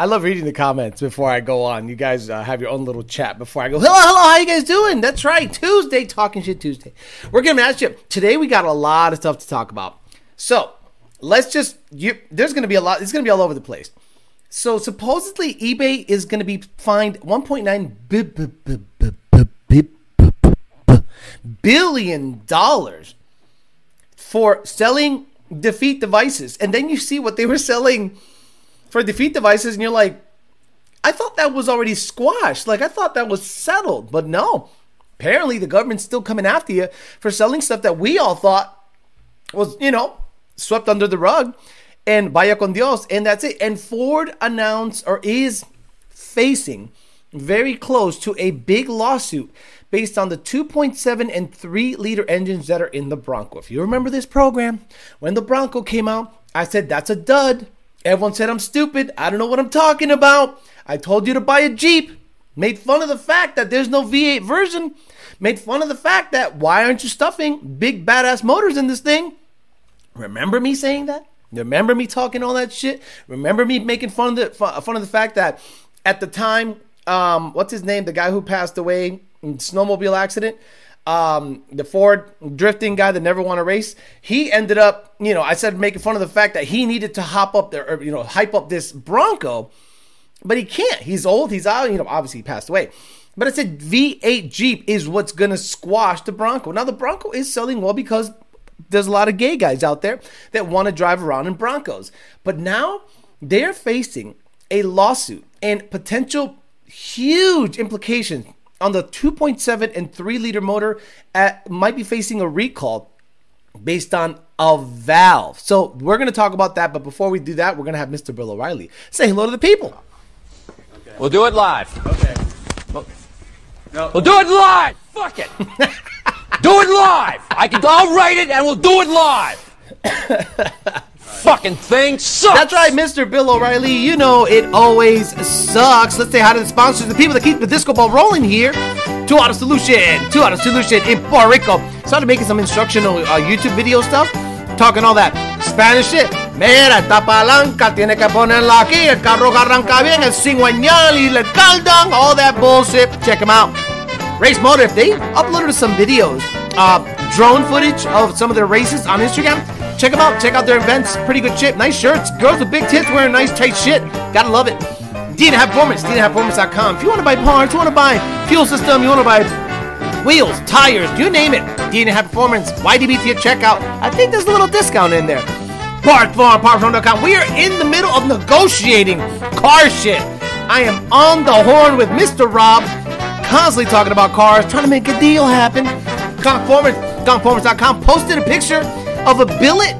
I love reading the comments before I go on. You guys uh, have your own little chat before I go. Hello, hello, how you guys doing? That's right, Tuesday, talking shit Tuesday. We're gonna ask you today. We got a lot of stuff to talk about. So let's just you. There's gonna be a lot. It's gonna be all over the place. So supposedly eBay is gonna be fined 1.9 billion dollars for selling defeat devices, and then you see what they were selling for defeat devices, and you're like, I thought that was already squashed. Like I thought that was settled, but no. Apparently, the government's still coming after you for selling stuff that we all thought was, you know, swept under the rug. And vaya con Dios, and that's it. And Ford announced or is facing very close to a big lawsuit based on the 2.7 and 3 liter engines that are in the Bronco. If you remember this program, when the Bronco came out, I said that's a dud. Everyone said I'm stupid. I don't know what I'm talking about. I told you to buy a Jeep. Made fun of the fact that there's no V8 version. Made fun of the fact that why aren't you stuffing big badass motors in this thing? Remember me saying that? Remember me talking all that shit? Remember me making fun of the fun of the fact that at the time, um, what's his name? The guy who passed away in snowmobile accident um, the Ford drifting guy that never won a race, he ended up, you know, I said making fun of the fact that he needed to hop up there, or, you know, hype up this Bronco, but he can't. He's old. He's out. You know, obviously he passed away. But I said V8 Jeep is what's gonna squash the Bronco. Now the Bronco is selling well because there's a lot of gay guys out there that want to drive around in Broncos. But now they're facing a lawsuit and potential huge implications on the 2.7 and 3 liter motor at, might be facing a recall based on a valve. So we're going to talk about that. But before we do that, we're going to have Mr. Bill O'Reilly say hello to the people. Okay. We'll do it live. Okay. We'll, no. we'll do it live. Fuck it. do it live. I can. I'll write it and we'll do it live. fucking thing sucks. That's right, Mr. Bill O'Reilly. You know it always sucks. Let's say hi to the sponsors, the people that keep the disco ball rolling here. Two Auto Solution, Two Auto Solution in Puerto Rico. Started making some instructional uh, YouTube video stuff, talking all that Spanish shit. Mira, esta palanca tiene que ponerla aquí. El carro arranca bien, el cigüeñal y le caldan. All that bullshit. Check them out. Race Motive, they uploaded some videos, uh, drone footage of some of their races on Instagram. Check them out. Check out their events. Pretty good shit. Nice shirts. Girls with big tits wearing nice tight shit. Gotta love it. D Have Performance. DNAHavePerformance.com. If you want to buy parts, you want to buy fuel system, you want to buy wheels, tires, you name it. D Have Performance. YDBT at checkout. I think there's a little discount in there. Part Farm, PartFarm.com. We are in the middle of negotiating car shit. I am on the horn with Mr. Rob, constantly talking about cars, trying to make a deal happen. Conformance, Conformance.com posted a picture of a billet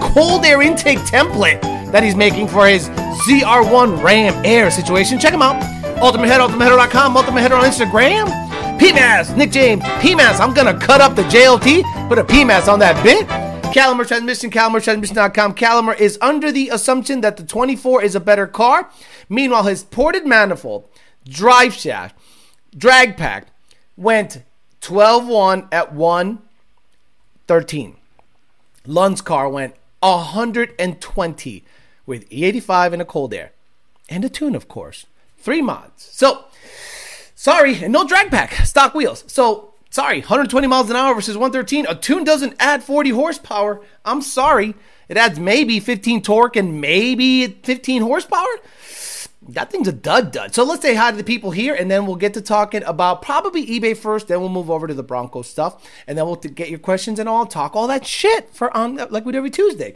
cold air intake template that he's making for his ZR1 Ram Air situation. Check him out. Ultimate Head, UltimateHeader.com, Ultimate Header on Instagram. PMAS, Nick James, PMAS. I'm gonna cut up the JLT, put a PMAS on that bit. Calimer Transmission, CalimerTransmission.com. Calimer is under the assumption that the 24 is a better car. Meanwhile, his ported manifold, drive shaft, drag pack went 12 1 at 113. Lund's car went 120 with E85 and a cold air. And a tune, of course. Three mods. So, sorry, and no drag pack, stock wheels. So, sorry, 120 miles an hour versus 113. A tune doesn't add 40 horsepower. I'm sorry. It adds maybe 15 torque and maybe 15 horsepower that thing's a dud dud. So let's say hi to the people here, and then we'll get to talking about probably eBay first. Then we'll move over to the Broncos stuff, and then we'll get your questions and all talk all that shit for on like we do every Tuesday.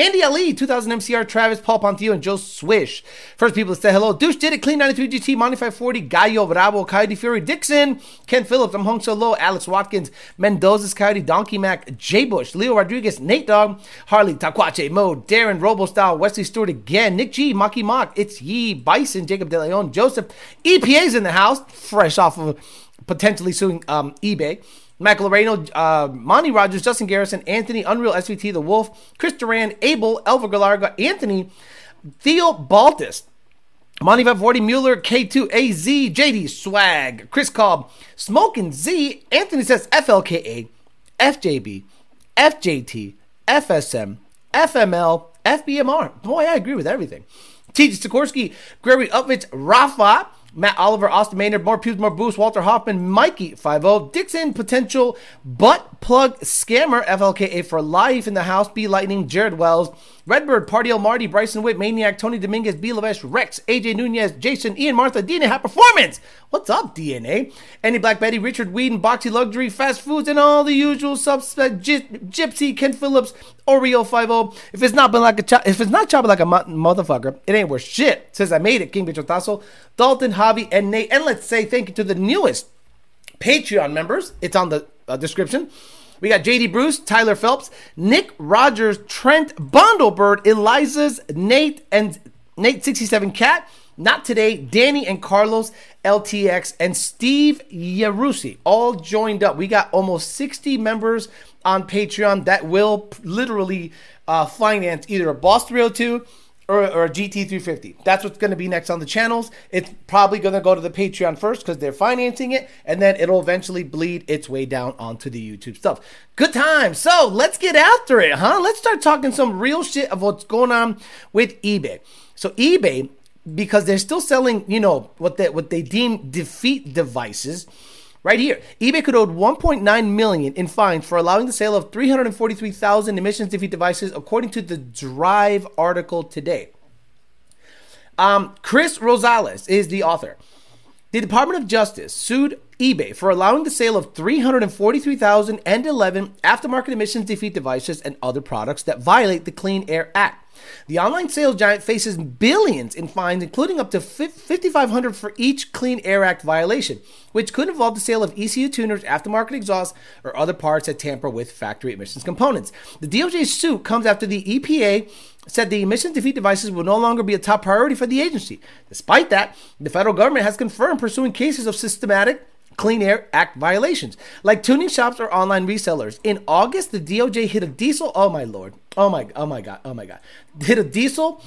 Andy Ali, 2000 MCR, Travis, Paul Pontillo, and Joe Swish. First people to say hello. Douche did it. Clean 93 GT, Monty 540, Gallo, Bravo, Coyote Fury, Dixon, Ken Phillips, I'm Hung Solo, Alex Watkins, Mendoza's Coyote, Donkey Mac, Jay Bush, Leo Rodriguez, Nate Dog, Harley, Taquache, Mo, Darren, Robo Style, Wesley Stewart again, Nick G, Maki Mock, It's Ye, Bison, Jacob De Leon, Joseph, EPA's in the house, fresh off of potentially suing um, eBay. Michael Loreno, uh, Monty Rogers, Justin Garrison, Anthony, Unreal SVT, The Wolf, Chris Duran, Abel, Elva Galarga, Anthony, Theo Baltus, Monty 540, Mueller, K2, AZ, JD, Swag, Chris Cobb, Smoking Z, Anthony says FLKA, FJB, FJT, FSM, FML, FBMR. Boy, I agree with everything. TJ Sikorsky, Gregory Upwich, Rafa, Matt Oliver, Austin Maynard, more Pews, more Boost, Walter Hoffman, Mikey 50, Dixon, potential butt plug scammer, FLKA for life in the house, B Lightning, Jared Wells, Redbird, Party Marty, Bryson Witt, Maniac, Tony Dominguez, B Lavesh, Rex, AJ Nunez, Jason, Ian Martha, DNA Hat Performance. What's up, DNA? Andy Black Betty, Richard Whedon, Boxy Luxury, Fast Foods, and all the usual suspects. G- Gypsy, Ken Phillips, Oreo 50. If it's not been like a if it's not chopping like a mo- motherfucker, it ain't worth shit. Says I made it, King Bichotazo, Dalton, Javi, and Nate. And let's say thank you to the newest Patreon members. It's on the uh, description. We got JD Bruce, Tyler Phelps, Nick Rogers, Trent Bondelbird, Eliza's, Nate, and Nate67 Cat. Not today, Danny and Carlos, LTX, and Steve Yarusi all joined up. We got almost 60 members on Patreon that will literally uh, finance either a Boss 302 or, or a GT350. That's what's going to be next on the channels. It's probably going to go to the Patreon first because they're financing it, and then it'll eventually bleed its way down onto the YouTube stuff. Good time. So let's get after it, huh? Let's start talking some real shit of what's going on with eBay. So eBay, because they're still selling, you know, what they what they deem defeat devices. Right here, eBay could owe 1.9 million in fines for allowing the sale of 343,000 emissions defeat devices, according to the Drive article today. Um, Chris Rosales is the author. The Department of Justice sued eBay for allowing the sale of 343,011 aftermarket emissions defeat devices and other products that violate the Clean Air Act. The online sales giant faces billions in fines, including up to 5,500 for each Clean Air Act violation, which could involve the sale of ECU tuners, aftermarket exhausts, or other parts that tamper with factory emissions components. The DOJ suit comes after the EPA said the emissions defeat devices will no longer be a top priority for the agency. Despite that, the federal government has confirmed pursuing cases of systematic Clean Air Act violations, like tuning shops or online resellers. In August, the DOJ hit a diesel. Oh my lord! Oh my! Oh my god! Oh my god! Hit a diesel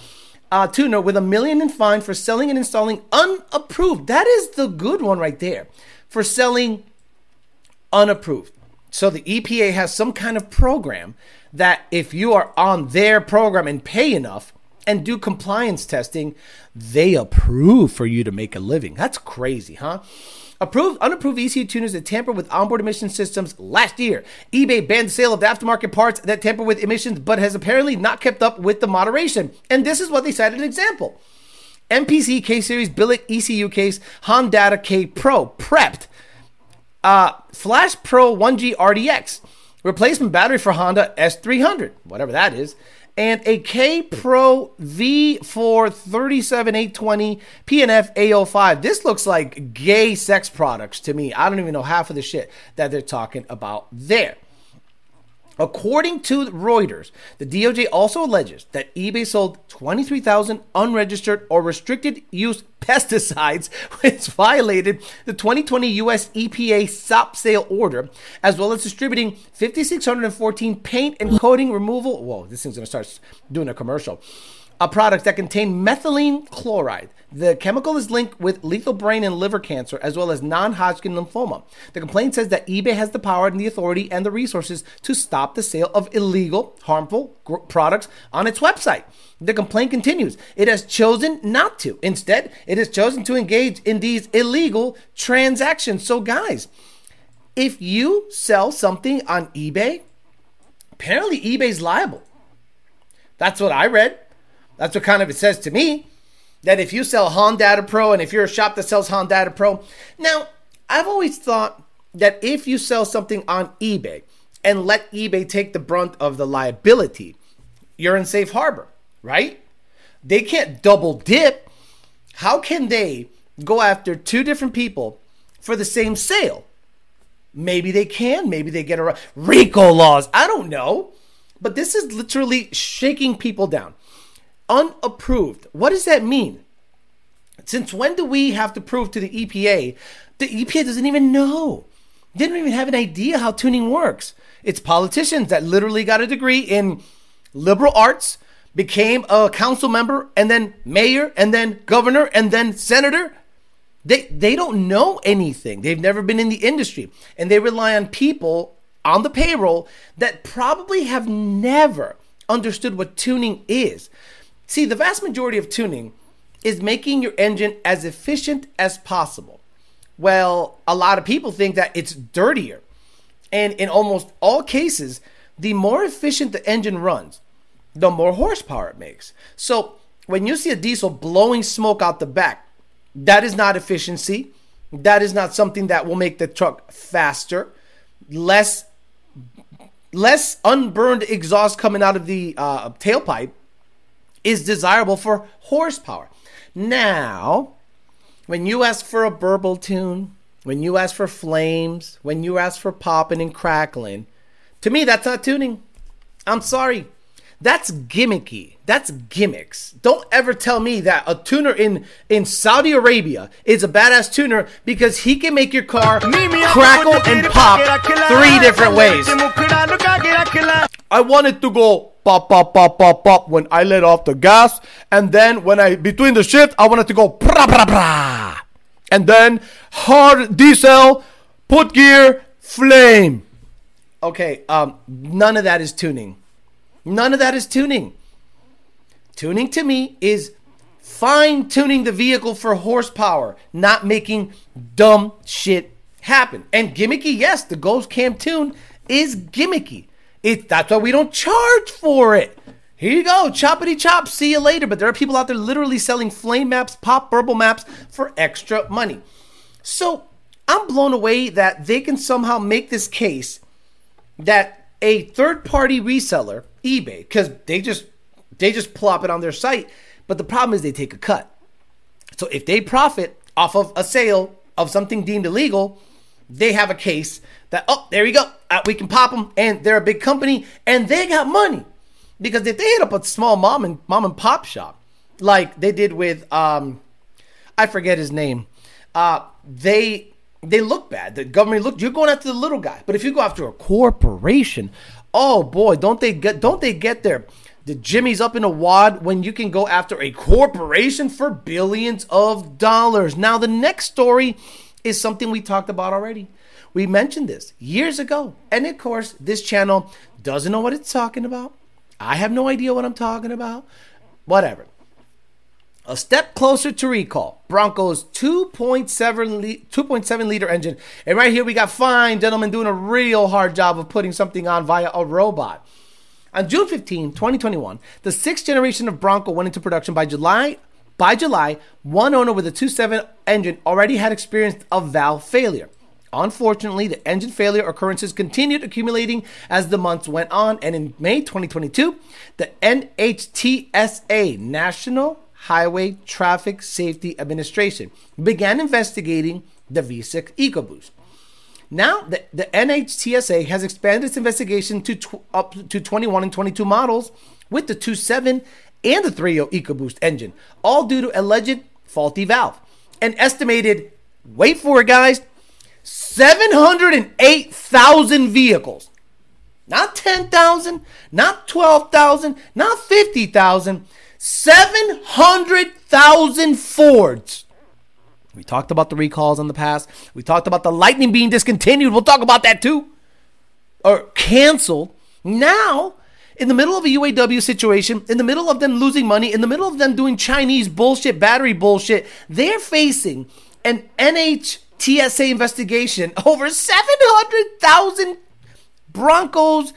uh, tuner with a million in fine for selling and installing unapproved. That is the good one right there. For selling unapproved. So the EPA has some kind of program that if you are on their program and pay enough and do compliance testing, they approve for you to make a living. That's crazy, huh? Approved unapproved ECU tuners that tamper with onboard emission systems last year. eBay banned the sale of the aftermarket parts that tamper with emissions, but has apparently not kept up with the moderation. And this is what they cited an example. MPC K Series billet ECU case, Hondata K Pro, prepped. Uh, Flash Pro 1G RDX, replacement battery for Honda S300, whatever that is and a K Pro V4 37820 PNF A05. This looks like gay sex products to me. I don't even know half of the shit that they're talking about there. According to Reuters, the DOJ also alleges that eBay sold 23,000 unregistered or restricted use pesticides, which violated the 2020 US EPA stop sale order, as well as distributing 5,614 paint and coating removal. Whoa, this thing's gonna start doing a commercial. A product that contain methylene chloride. The chemical is linked with lethal brain and liver cancer, as well as non Hodgkin lymphoma. The complaint says that eBay has the power and the authority and the resources to stop the sale of illegal, harmful gr- products on its website. The complaint continues. It has chosen not to. Instead, it has chosen to engage in these illegal transactions. So, guys, if you sell something on eBay, apparently eBay's liable. That's what I read. That's what kind of it says to me. That if you sell Hondata Pro and if you're a shop that sells Hondata Pro, now I've always thought that if you sell something on eBay and let eBay take the brunt of the liability, you're in safe harbor, right? They can't double dip. How can they go after two different people for the same sale? Maybe they can. Maybe they get around RICO laws. I don't know. But this is literally shaking people down unapproved. What does that mean? Since when do we have to prove to the EPA? The EPA doesn't even know. They don't even have an idea how tuning works. It's politicians that literally got a degree in liberal arts, became a council member, and then mayor, and then governor, and then senator. They, they don't know anything. They've never been in the industry. And they rely on people on the payroll that probably have never understood what tuning is. See, the vast majority of tuning is making your engine as efficient as possible. Well, a lot of people think that it's dirtier. And in almost all cases, the more efficient the engine runs, the more horsepower it makes. So when you see a diesel blowing smoke out the back, that is not efficiency. That is not something that will make the truck faster, less less unburned exhaust coming out of the uh, tailpipe is desirable for horsepower. Now, when you ask for a burble tune, when you ask for flames, when you ask for popping and crackling, to me, that's not tuning. I'm sorry. That's gimmicky. That's gimmicks. Don't ever tell me that a tuner in, in Saudi Arabia is a badass tuner because he can make your car crackle and pop three different ways. I want it to go pop, pop, pop, pop, pop when I let off the gas. And then when I, between the shift, I want it to go pra, pra, pra. And then hard diesel, put gear, flame. Okay, um, none of that is tuning. None of that is tuning. Tuning to me is fine tuning the vehicle for horsepower, not making dumb shit happen. And gimmicky, yes, the Ghost Cam tune is gimmicky. It, that's why we don't charge for it. Here you go, choppity chop. See you later. But there are people out there literally selling flame maps, pop burble maps for extra money. So I'm blown away that they can somehow make this case that a third party reseller eBay because they just they just plop it on their site. But the problem is they take a cut. So if they profit off of a sale of something deemed illegal, they have a case that oh there you go uh, we can pop them and they're a big company and they got money because if they hit up a small mom and mom and pop shop like they did with um I forget his name uh they they look bad the government look you're going after the little guy but if you go after a corporation Oh boy, don't they get don't they get there? The Jimmy's up in a wad when you can go after a corporation for billions of dollars. Now the next story is something we talked about already. We mentioned this years ago. And of course, this channel doesn't know what it's talking about. I have no idea what I'm talking about. Whatever. A step closer to recall. Bronco's 2.7, 2.7 liter engine. And right here we got fine gentlemen doing a real hard job of putting something on via a robot. On June 15, 2021, the sixth generation of Bronco went into production by July. By July, one owner with a 2.7 engine already had experienced a valve failure. Unfortunately, the engine failure occurrences continued accumulating as the months went on, and in May 2022, the NHTSA, National Highway Traffic Safety Administration began investigating the V6 EcoBoost. Now, the, the NHTSA has expanded its investigation to tw- up to 21 and 22 models with the 2.7 and the 3.0 EcoBoost engine, all due to alleged faulty valve. An estimated, wait for it, guys, 708,000 vehicles. Not 10,000, not 12,000, not 50,000 700,000 Fords. We talked about the recalls in the past. We talked about the Lightning being discontinued. We'll talk about that too. Or canceled. Now, in the middle of a UAW situation, in the middle of them losing money, in the middle of them doing Chinese bullshit, battery bullshit, they're facing an NHTSA investigation over 700,000 Broncos,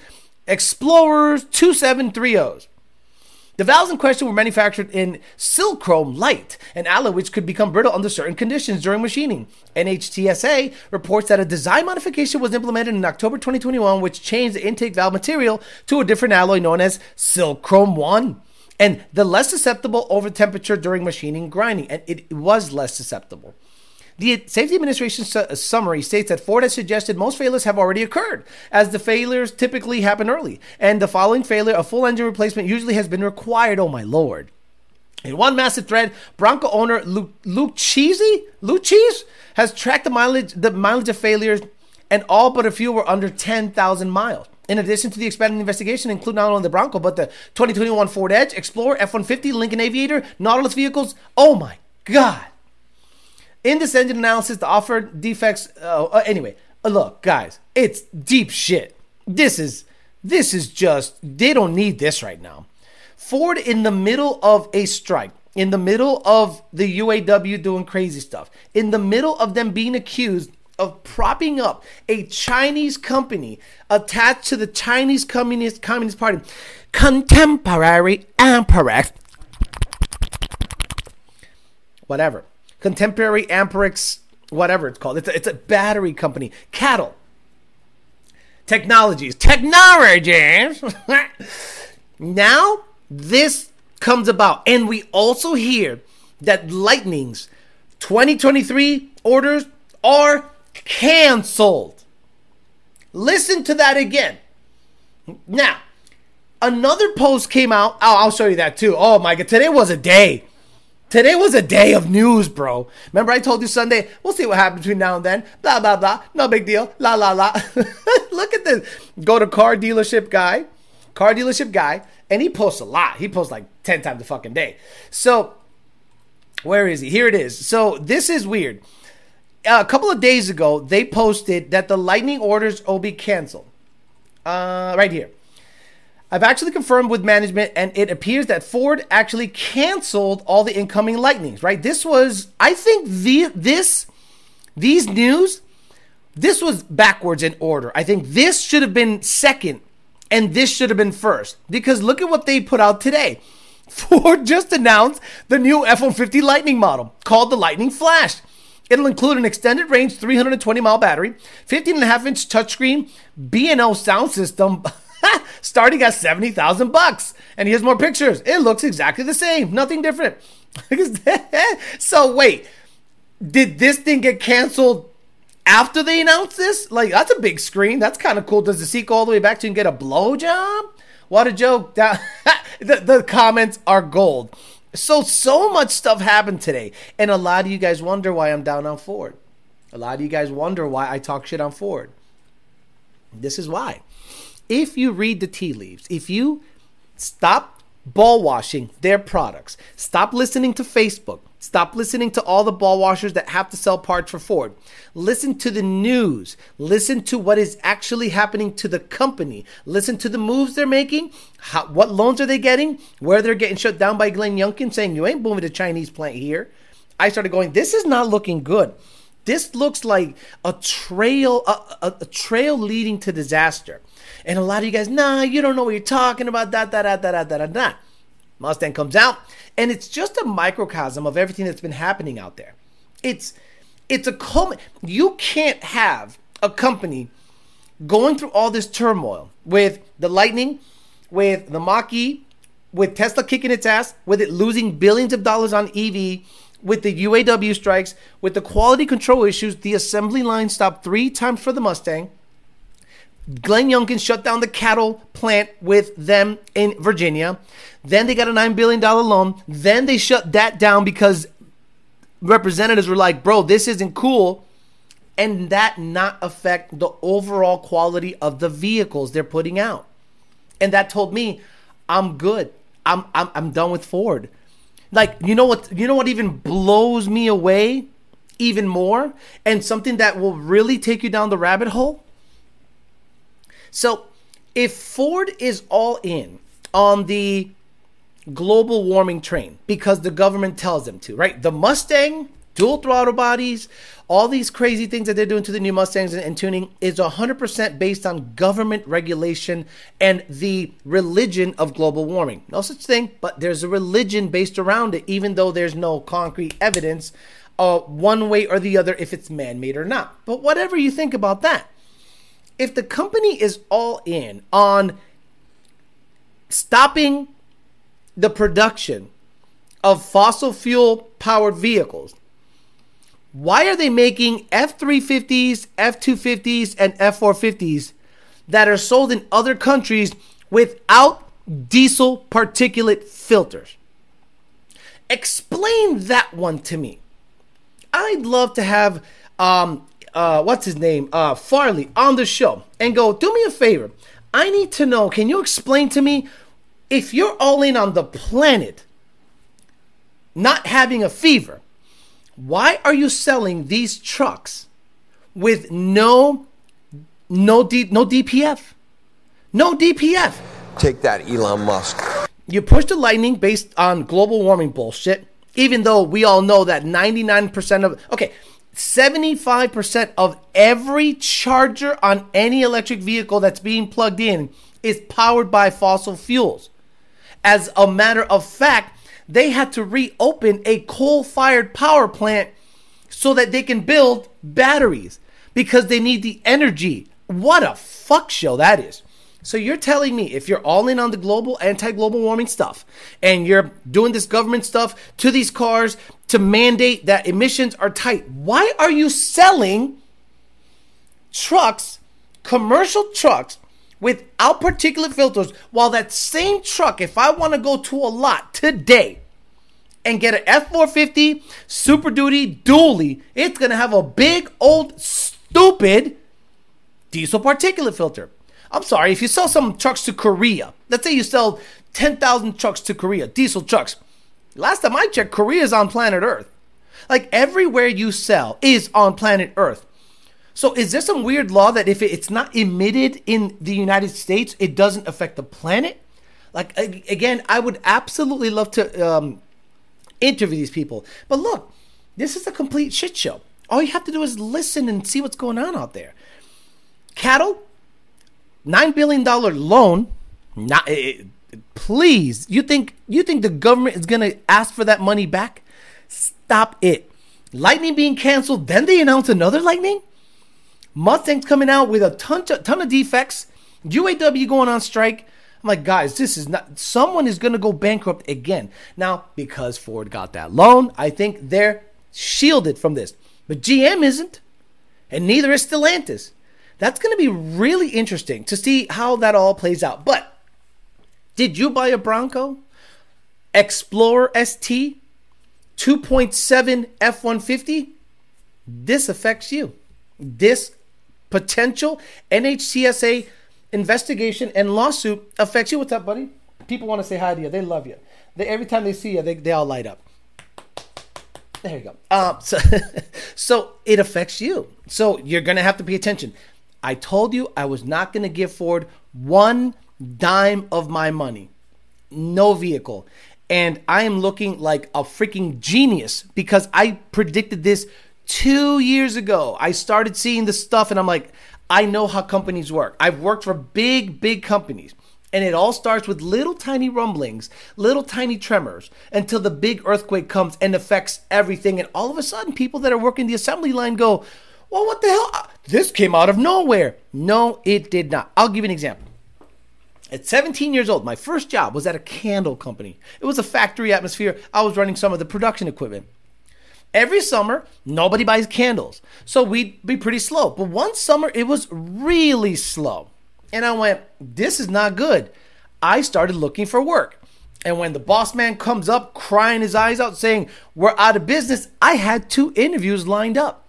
Explorers, 2730s. The valves in question were manufactured in Silchrome Lite, an alloy which could become brittle under certain conditions during machining. NHTSA reports that a design modification was implemented in October 2021, which changed the intake valve material to a different alloy known as Silchrome 1 and the less susceptible over temperature during machining grinding, and it was less susceptible. The Safety Administration su- summary states that Ford has suggested most failures have already occurred, as the failures typically happen early, and the following failure, a full engine replacement usually has been required. Oh my lord! In one massive thread, Bronco owner Luke, Luke Cheesy, Luke Cheese, has tracked the mileage, the mileage of failures, and all but a few were under 10,000 miles. In addition to the expanded investigation, include not only the Bronco, but the 2021 Ford Edge, Explorer, F-150, Lincoln Aviator, Nautilus vehicles. Oh my God! In this engine analysis, the offered defects. Uh, uh, anyway, uh, look, guys, it's deep shit. This is This is just, they don't need this right now. Ford, in the middle of a strike, in the middle of the UAW doing crazy stuff, in the middle of them being accused of propping up a Chinese company attached to the Chinese Communist Communist Party, Contemporary Amperex, whatever, Contemporary Amperex, whatever it's called. It's a, it's a battery company. CATL. Technologies. Technologies. now this comes about, and we also hear that Lightning's 2023 orders are canceled. Listen to that again. Now, another post came out. Oh, I'll show you that too. Oh my God, today was a day. Today was a day of news, bro. Remember, I told you Sunday, we'll see what happens between now and then. Blah, blah, blah. No big deal. La, la, la. Look at this. Go to car dealership guy, car dealership guy, and he posts a lot. He posts like 10 times a fucking day. So, where is he? Here it is. So, this is weird a couple of days ago, they posted that the lightning orders will be canceled. Uh, right here. I've actually confirmed with management, and it appears that Ford actually canceled all the incoming lightnings. Right? This was, I think, the this these news, this was backwards in order. I think this should have been second, and this should have been first. Because look at what they put out today. Ford just announced the new F 150 Lightning model called the Lightning Flash. It'll include an extended range 320 mile battery, 15 and a half inch touchscreen, B&O sound system, starting at 70,000 bucks. And here's more pictures. It looks exactly the same, nothing different. so wait, did this thing get canceled after they announced this? Like that's a big screen. That's kind of cool. Does the seat go all the way back to and get a blowjob? What a joke! the, the comments are gold. So, so much stuff happened today. And a lot of you guys wonder why I'm down on Ford. A lot of you guys wonder why I talk shit on Ford. This is why. If you read the tea leaves, if you stop ball washing their products, stop listening to Facebook, Stop listening to all the ball washers that have to sell parts for Ford. Listen to the news. Listen to what is actually happening to the company. Listen to the moves they're making. How, what loans are they getting? Where they're getting shut down by Glenn Youngkin saying, You ain't moving a Chinese plant here. I started going, This is not looking good. This looks like a trail, a, a, a trail leading to disaster. And a lot of you guys, nah, you don't know what you're talking about. Da da da da da da da. Mustang comes out and it's just a microcosm of everything that's been happening out there. It's it's a com- you can't have a company going through all this turmoil with the Lightning, with the Mach-E, with Tesla kicking its ass, with it losing billions of dollars on EV, with the UAW strikes, with the quality control issues, the assembly line stopped three times for the Mustang. Glenn Youngkin shut down the CATL plant with them in Virginia. Then they got a $9 billion loan. Then they shut that down because representatives were like, bro, this isn't cool. And that not affect the overall quality of the vehicles they're putting out. And that told me, I'm good. I'm, I'm, I'm done with Ford. Like, you know what, you know what even blows me away even more? And something that will really take you down the rabbit hole? So, if Ford is all in on the global warming train because the government tells them to, right? The Mustang, dual throttle bodies, all these crazy things that they're doing to the new Mustangs and, and, tuning is 100% based on government regulation and the religion of global warming. No such thing, but there's a religion based around it, even though there's no concrete evidence uh, one way or the other if it's man made or not. But whatever you think about that, if the company is all in on stopping the production of fossil fuel powered vehicles, why are they making F 350s, F 250s, and F 450s that are sold in other countries without diesel particulate filters? Explain that one to me. I'd love to have um, uh, what's his name, uh, Farley, on the show and go, do me a favor. I need to know, can you explain to me if you're all in on the planet not having a fever, why are you selling these trucks with no no D, no DPF? No DPF. Take that, Elon Musk. You push the lightning based on global warming bullshit, even though we all know that 99% of, okay, 75% of every charger on any electric vehicle that's being plugged in is powered by fossil fuels. As a matter of fact, they had to reopen a coal fired power plant so that they can build batteries because they need the energy. What a fuck show that is. So you're telling me if you're all in on the global anti-global warming stuff and you're doing this government stuff to these cars to mandate that emissions are tight, why are you selling trucks, commercial trucks without particulate filters while that same truck if I want to go to a lot today and get an F450 Super Duty dually, it's going to have a big old stupid diesel particulate filter. I'm sorry, if you sell some trucks to Korea, let's say you sell 10,000 trucks to Korea, diesel trucks. Last time I checked, Korea is on planet Earth. Like everywhere you sell is on planet Earth. So is there some weird law that if it's not emitted in the United States, it doesn't affect the planet? Like again, I would absolutely love to um, interview these people. But look, this is a complete shit show. All you have to do is listen and see what's going on out there. CATL, nine billion dollar loan. Not, it, eh, please, you think you think the government is gonna ask for that money back? Stop it. Lightning being canceled, then they announce another lightning. Mustang's coming out with a ton, ton of defects. UAW going on strike. I'm like, guys, this is not. Someone is gonna go bankrupt again. Now, because Ford got that loan, I think they're shielded from this. But GM isn't, and neither is Stellantis. That's going to be really interesting to see how that all plays out. But did you buy a Bronco? Explorer ST 2.7 F 150? This affects you. This potential NHTSA investigation and lawsuit affects you. What's up, buddy? People want to say hi to you. They love you. They, every time they see you, they, they all light up. There you go. Um, so, so it affects you. So you're going to have to pay attention. I told you I was not going to give Ford one dime of my money. No vehicle. And I am looking like a freaking genius because I predicted this two years ago. I started seeing the stuff and I'm like, I know how companies work. I've worked for big, big companies. And it all starts with little tiny rumblings, little tiny tremors until the big earthquake comes and affects everything. And all of a sudden, people that are working the assembly line go, well, what the hell? This came out of nowhere. No, it did not. I'll give you an example. At 17 years old, my first job was at a candle company. It was a factory atmosphere. I was running some of the production equipment. Every summer, nobody buys candles. So we'd be pretty slow. But one summer, it was really slow. And I went, this is not good. I started looking for work. And when the boss man comes up crying his eyes out saying, We're out of business, I had two interviews lined up.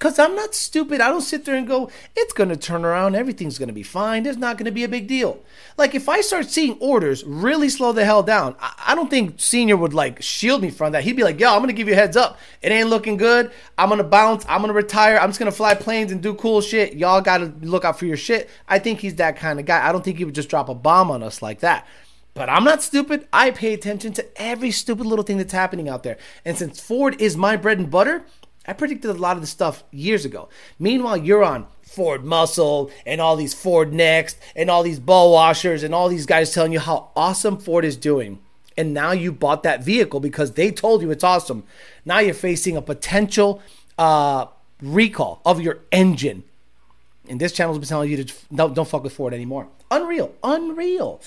Because I'm not stupid. I don't sit there and go, it's going to turn around. Everything's going to be fine. There's not going to be a big deal. Like, if I start seeing orders really slow the hell down, I, don't think Senior would like shield me from that. He'd be like, yo, I'm going to give you a heads up. It ain't looking good. I'm going to bounce. I'm going to retire. I'm just going to fly planes and do cool shit. Y'all got to look out for your shit. I think he's that kind of guy. I don't think he would just drop a bomb on us like that. But I'm not stupid. I pay attention to every stupid little thing that's happening out there. And since Ford is my bread and butter, I predicted a lot of the stuff years ago. Meanwhile, you're on Ford Muscle and all these Ford Next and all these ball washers and all these guys telling you how awesome Ford is doing. And now you bought that vehicle because they told you it's awesome. Now you're facing a potential uh, recall of your engine. And this channel's been telling you to don't, don't fuck with Ford anymore. Unreal. Unreal.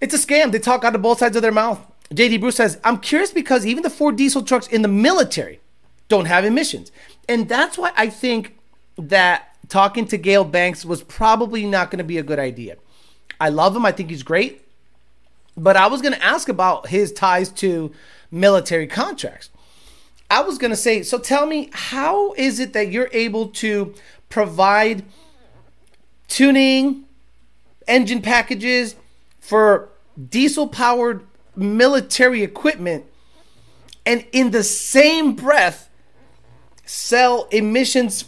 It's a scam. They talk out of both sides of their mouth. JD Bruce says, I'm curious because even the Ford diesel trucks in the military don't have emissions. And that's why I think that talking to Gale Banks was probably not going to be a good idea. I love him, I think he's great. But I was going to ask about his ties to military contracts. I was going to say, so tell me, how is it that you're able to provide tuning, engine packages for diesel powered military equipment, and in the same breath, sell emissions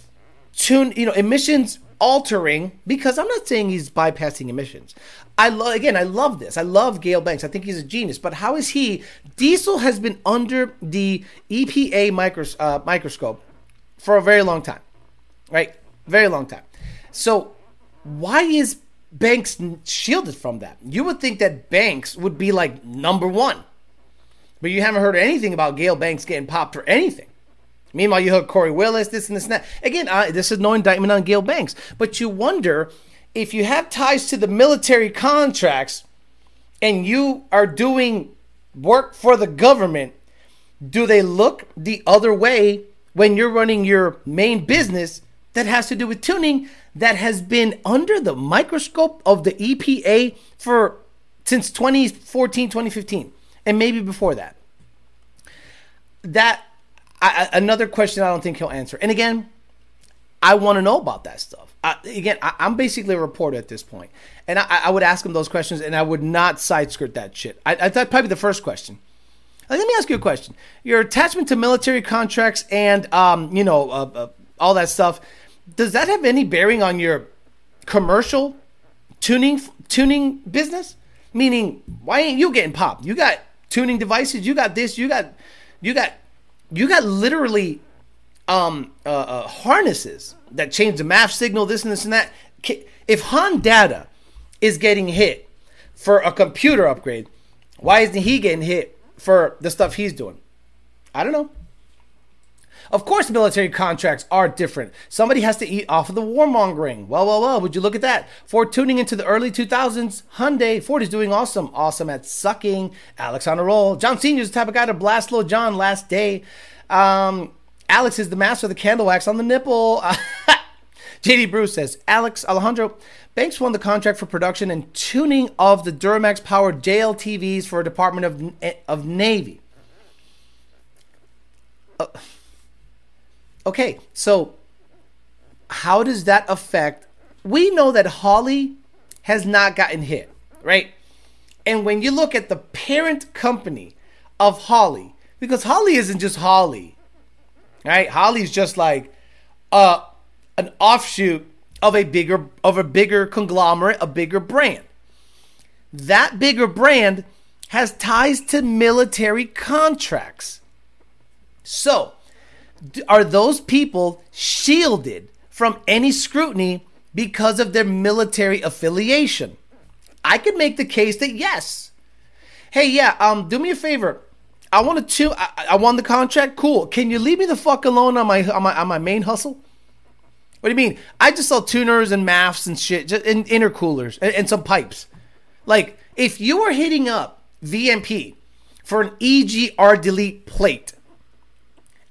tune, you know, emissions altering because I'm not saying he's bypassing emissions. I love again, I love this. I love Gale Banks. I think he's a genius. But how is he? Diesel has been under the EPA micros, uh, microscope for a very long time, right? Very long time. So why is Banks shielded from that? You would think that Banks would be like number one, but you haven't heard anything about Gale Banks getting popped for anything. Meanwhile, you heard Corey Willis, this and this and that. Again, uh, this is no indictment on Gale Banks, but you wonder if you have ties to the military contracts and you are doing work for the government, do they look the other way when you're running your main business that has to do with tuning that has been under the microscope of the EPA for since 2014, 2015, and maybe before that? That I, another question I don't think he'll answer. And again, I want to know about that stuff. Uh, again, I, am basically a reporter at this point, and I, I, would ask him those questions, and I would not side skirt that shit. I, I thought probably the first question. Like, let me ask you a question: Your attachment to military contracts and um, you know uh, uh, all that stuff, does that have any bearing on your commercial tuning tuning business? Meaning, why ain't you getting popped? You got tuning devices. You got this. You got you got you got literally um, uh, uh, harnesses that change the MAF signal, this and this and that. If Hondata is getting hit for a computer upgrade, why isn't he getting hit for the stuff he's doing? I don't know. Of course, military contracts are different. Somebody has to eat off of the warmongering. Well, well, well, would you look at that? For tuning into the early 2000s, Hyundai, Ford is doing awesome. Awesome at sucking. Alex on a roll. John Sr. is the type of guy to blast Lil John last day. Um, Alex is the master of the candle wax on the nipple. JD Bruce says, Alex Alejandro, Banks won the contract for production and tuning of the Duramax powered JLTVs for Department of, of Navy. Uh, okay, so how does that affect? We know that Holley has not gotten hit, right? And when you look at the parent company of Holley, because Holley isn't just Holley, Right? Holley's just like uh, an offshoot of a bigger of a bigger conglomerate, a bigger brand. That bigger brand has ties to military contracts. So, are those people shielded from any scrutiny because of their military affiliation? I could make the case that yes. Hey, yeah, um, do me a favor. I want to I, I won the contract. Cool. Can you leave me the fuck alone on my on my on my main hustle? What do you mean? I just sell tuners and MAFs and shit, just, and intercoolers and, and some pipes. Like if you are hitting up VMP for an EGR delete plate,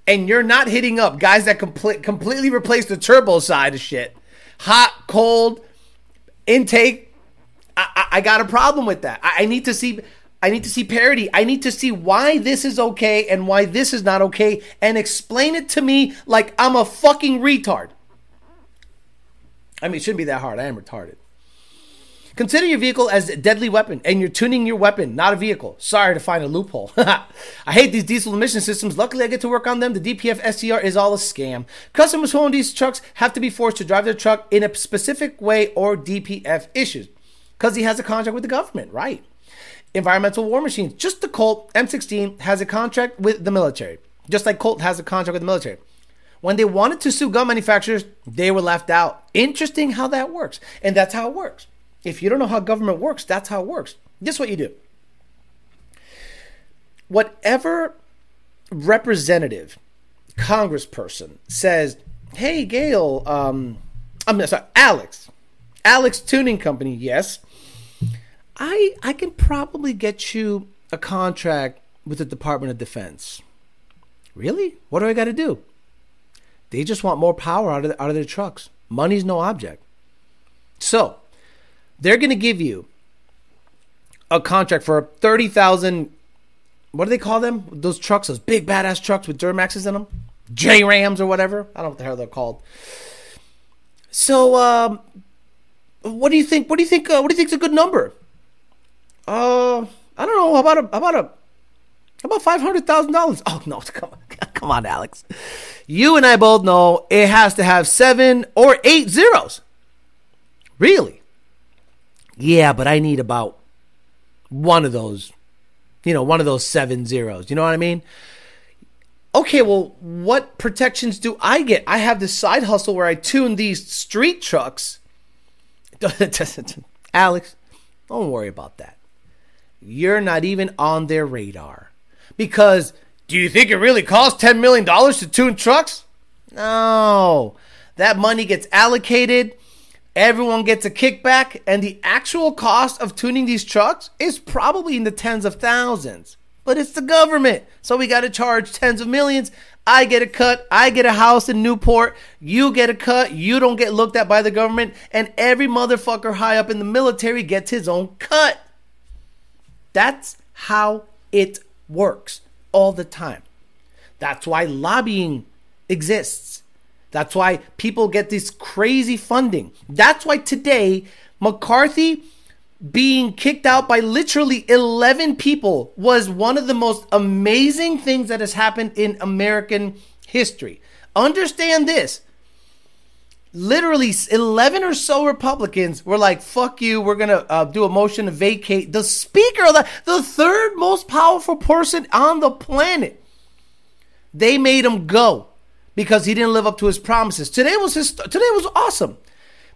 and you're not hitting up guys that complete, completely replace the turbo side of shit, hot, cold, intake, I, I, I got a problem with that. I, I need to see. I need to see parity. I need to see why this is okay and why this is not okay and explain it to me like I'm a fucking retard. I mean, it shouldn't be that hard. I am retarded. Consider your vehicle as a deadly weapon and you're tuning your weapon, not a vehicle. Sorry to find a loophole. I hate these diesel emission systems. Luckily, I get to work on them. The DPF SCR is all a scam. Customers who own these trucks have to be forced to drive their truck in a specific way or DPF issues because he has a contract with the government, right? environmental war machines. Just the Colt M16 has a contract with the military, just like Colt has a contract with the military. When they wanted to sue gun manufacturers, they were left out. Interesting how that works. And that's how it works. If you don't know how government works, that's how it works. This is what you do. Whatever representative, congressperson says, hey, Gale, um, I'm sorry, Alex, Alex Tuning Company, yes, I I can probably get you a contract with the Department of Defense. Really? What do I got to do? They just want more power out of out of their trucks. Money's no object. So, they're going to give you a contract for 30,000 what do they call them? Those trucks, those big badass trucks with Duramaxes in them? J Rams or whatever. I don't know what the hell they're called. So, um, what do you think? What do you think? Uh, what do you think is a good number? Uh, I don't know. How about a, how about a, about five hundred thousand dollars? Oh no, come on, come on, Alex. You and I both know it has to have seven or eight zeros. Really? Yeah, but I need about one of those, you know, one of those seven zeros. You know what I mean? Okay, well, what protections do I get? I have this side hustle where I tune these street trucks. Alex, don't worry about that. You're not even on their radar. Because do you think it really costs $10 million to tune trucks? No. That money gets allocated, everyone gets a kickback, and the actual cost of tuning these trucks is probably in the tens of thousands. But it's the government, so we got to charge tens of millions. I get a cut. I get a house in Newport. You get a cut. You don't get looked at by the government. And every motherfucker high up in the military gets his own cut. That's how it works all the time. That's why lobbying exists. That's why people get this crazy funding. That's why today, McCarthy being kicked out by literally 11 people was one of the most amazing things that has happened in American history. Understand this. Literally 11 or so Republicans were like, fuck you, we're going to uh, do a motion to vacate the speaker the, the third most powerful person on the planet. They made him go because he didn't live up to his promises. Today was his today was awesome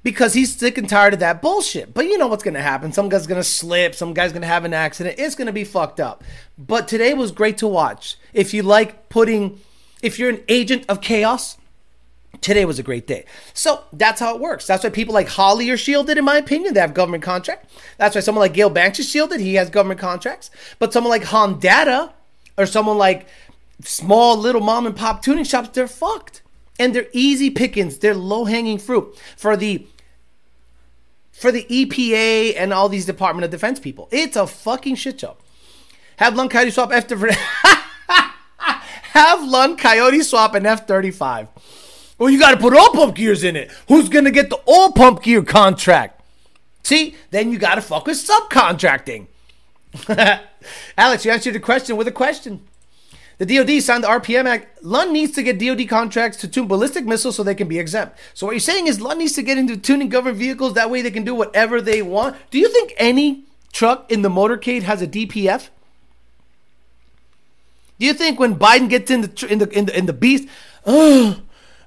because he's sick and tired of that bullshit. But you know what's going to happen. Some guy's going to slip, some guy's going to have an accident. It's going to be fucked up. But today was great to watch. If you like putting if you're an agent of chaos, today was a great day. So that's how it works. That's why people like Holley are shielded, in my opinion. They have government contract. That's why someone like Gale Banks is shielded. He has government contracts. But someone like Hondata or someone like small little mom and pop tuning shops, they're fucked. And they're easy pickings. They're low hanging fruit for the for the EPA and all these Department of Defense people. It's a fucking shit show. Have Lund Coyote swap F Have Lund Coyote swap an F thirty five. Well, you got to put all pump gears in it. Who's gonna get the all pump gear contract? See, then you got to fuck with subcontracting. Alex, you answered the question with a question. The DoD signed the RPM Act. Lund needs to get DoD contracts to tune ballistic missiles so they can be exempt. So what you're saying is Lund needs to get into tuning government vehicles. That way they can do whatever they want. Do you think any truck in the motorcade has a DPF? Do you think when Biden gets in the in the in the, in the beast, oh,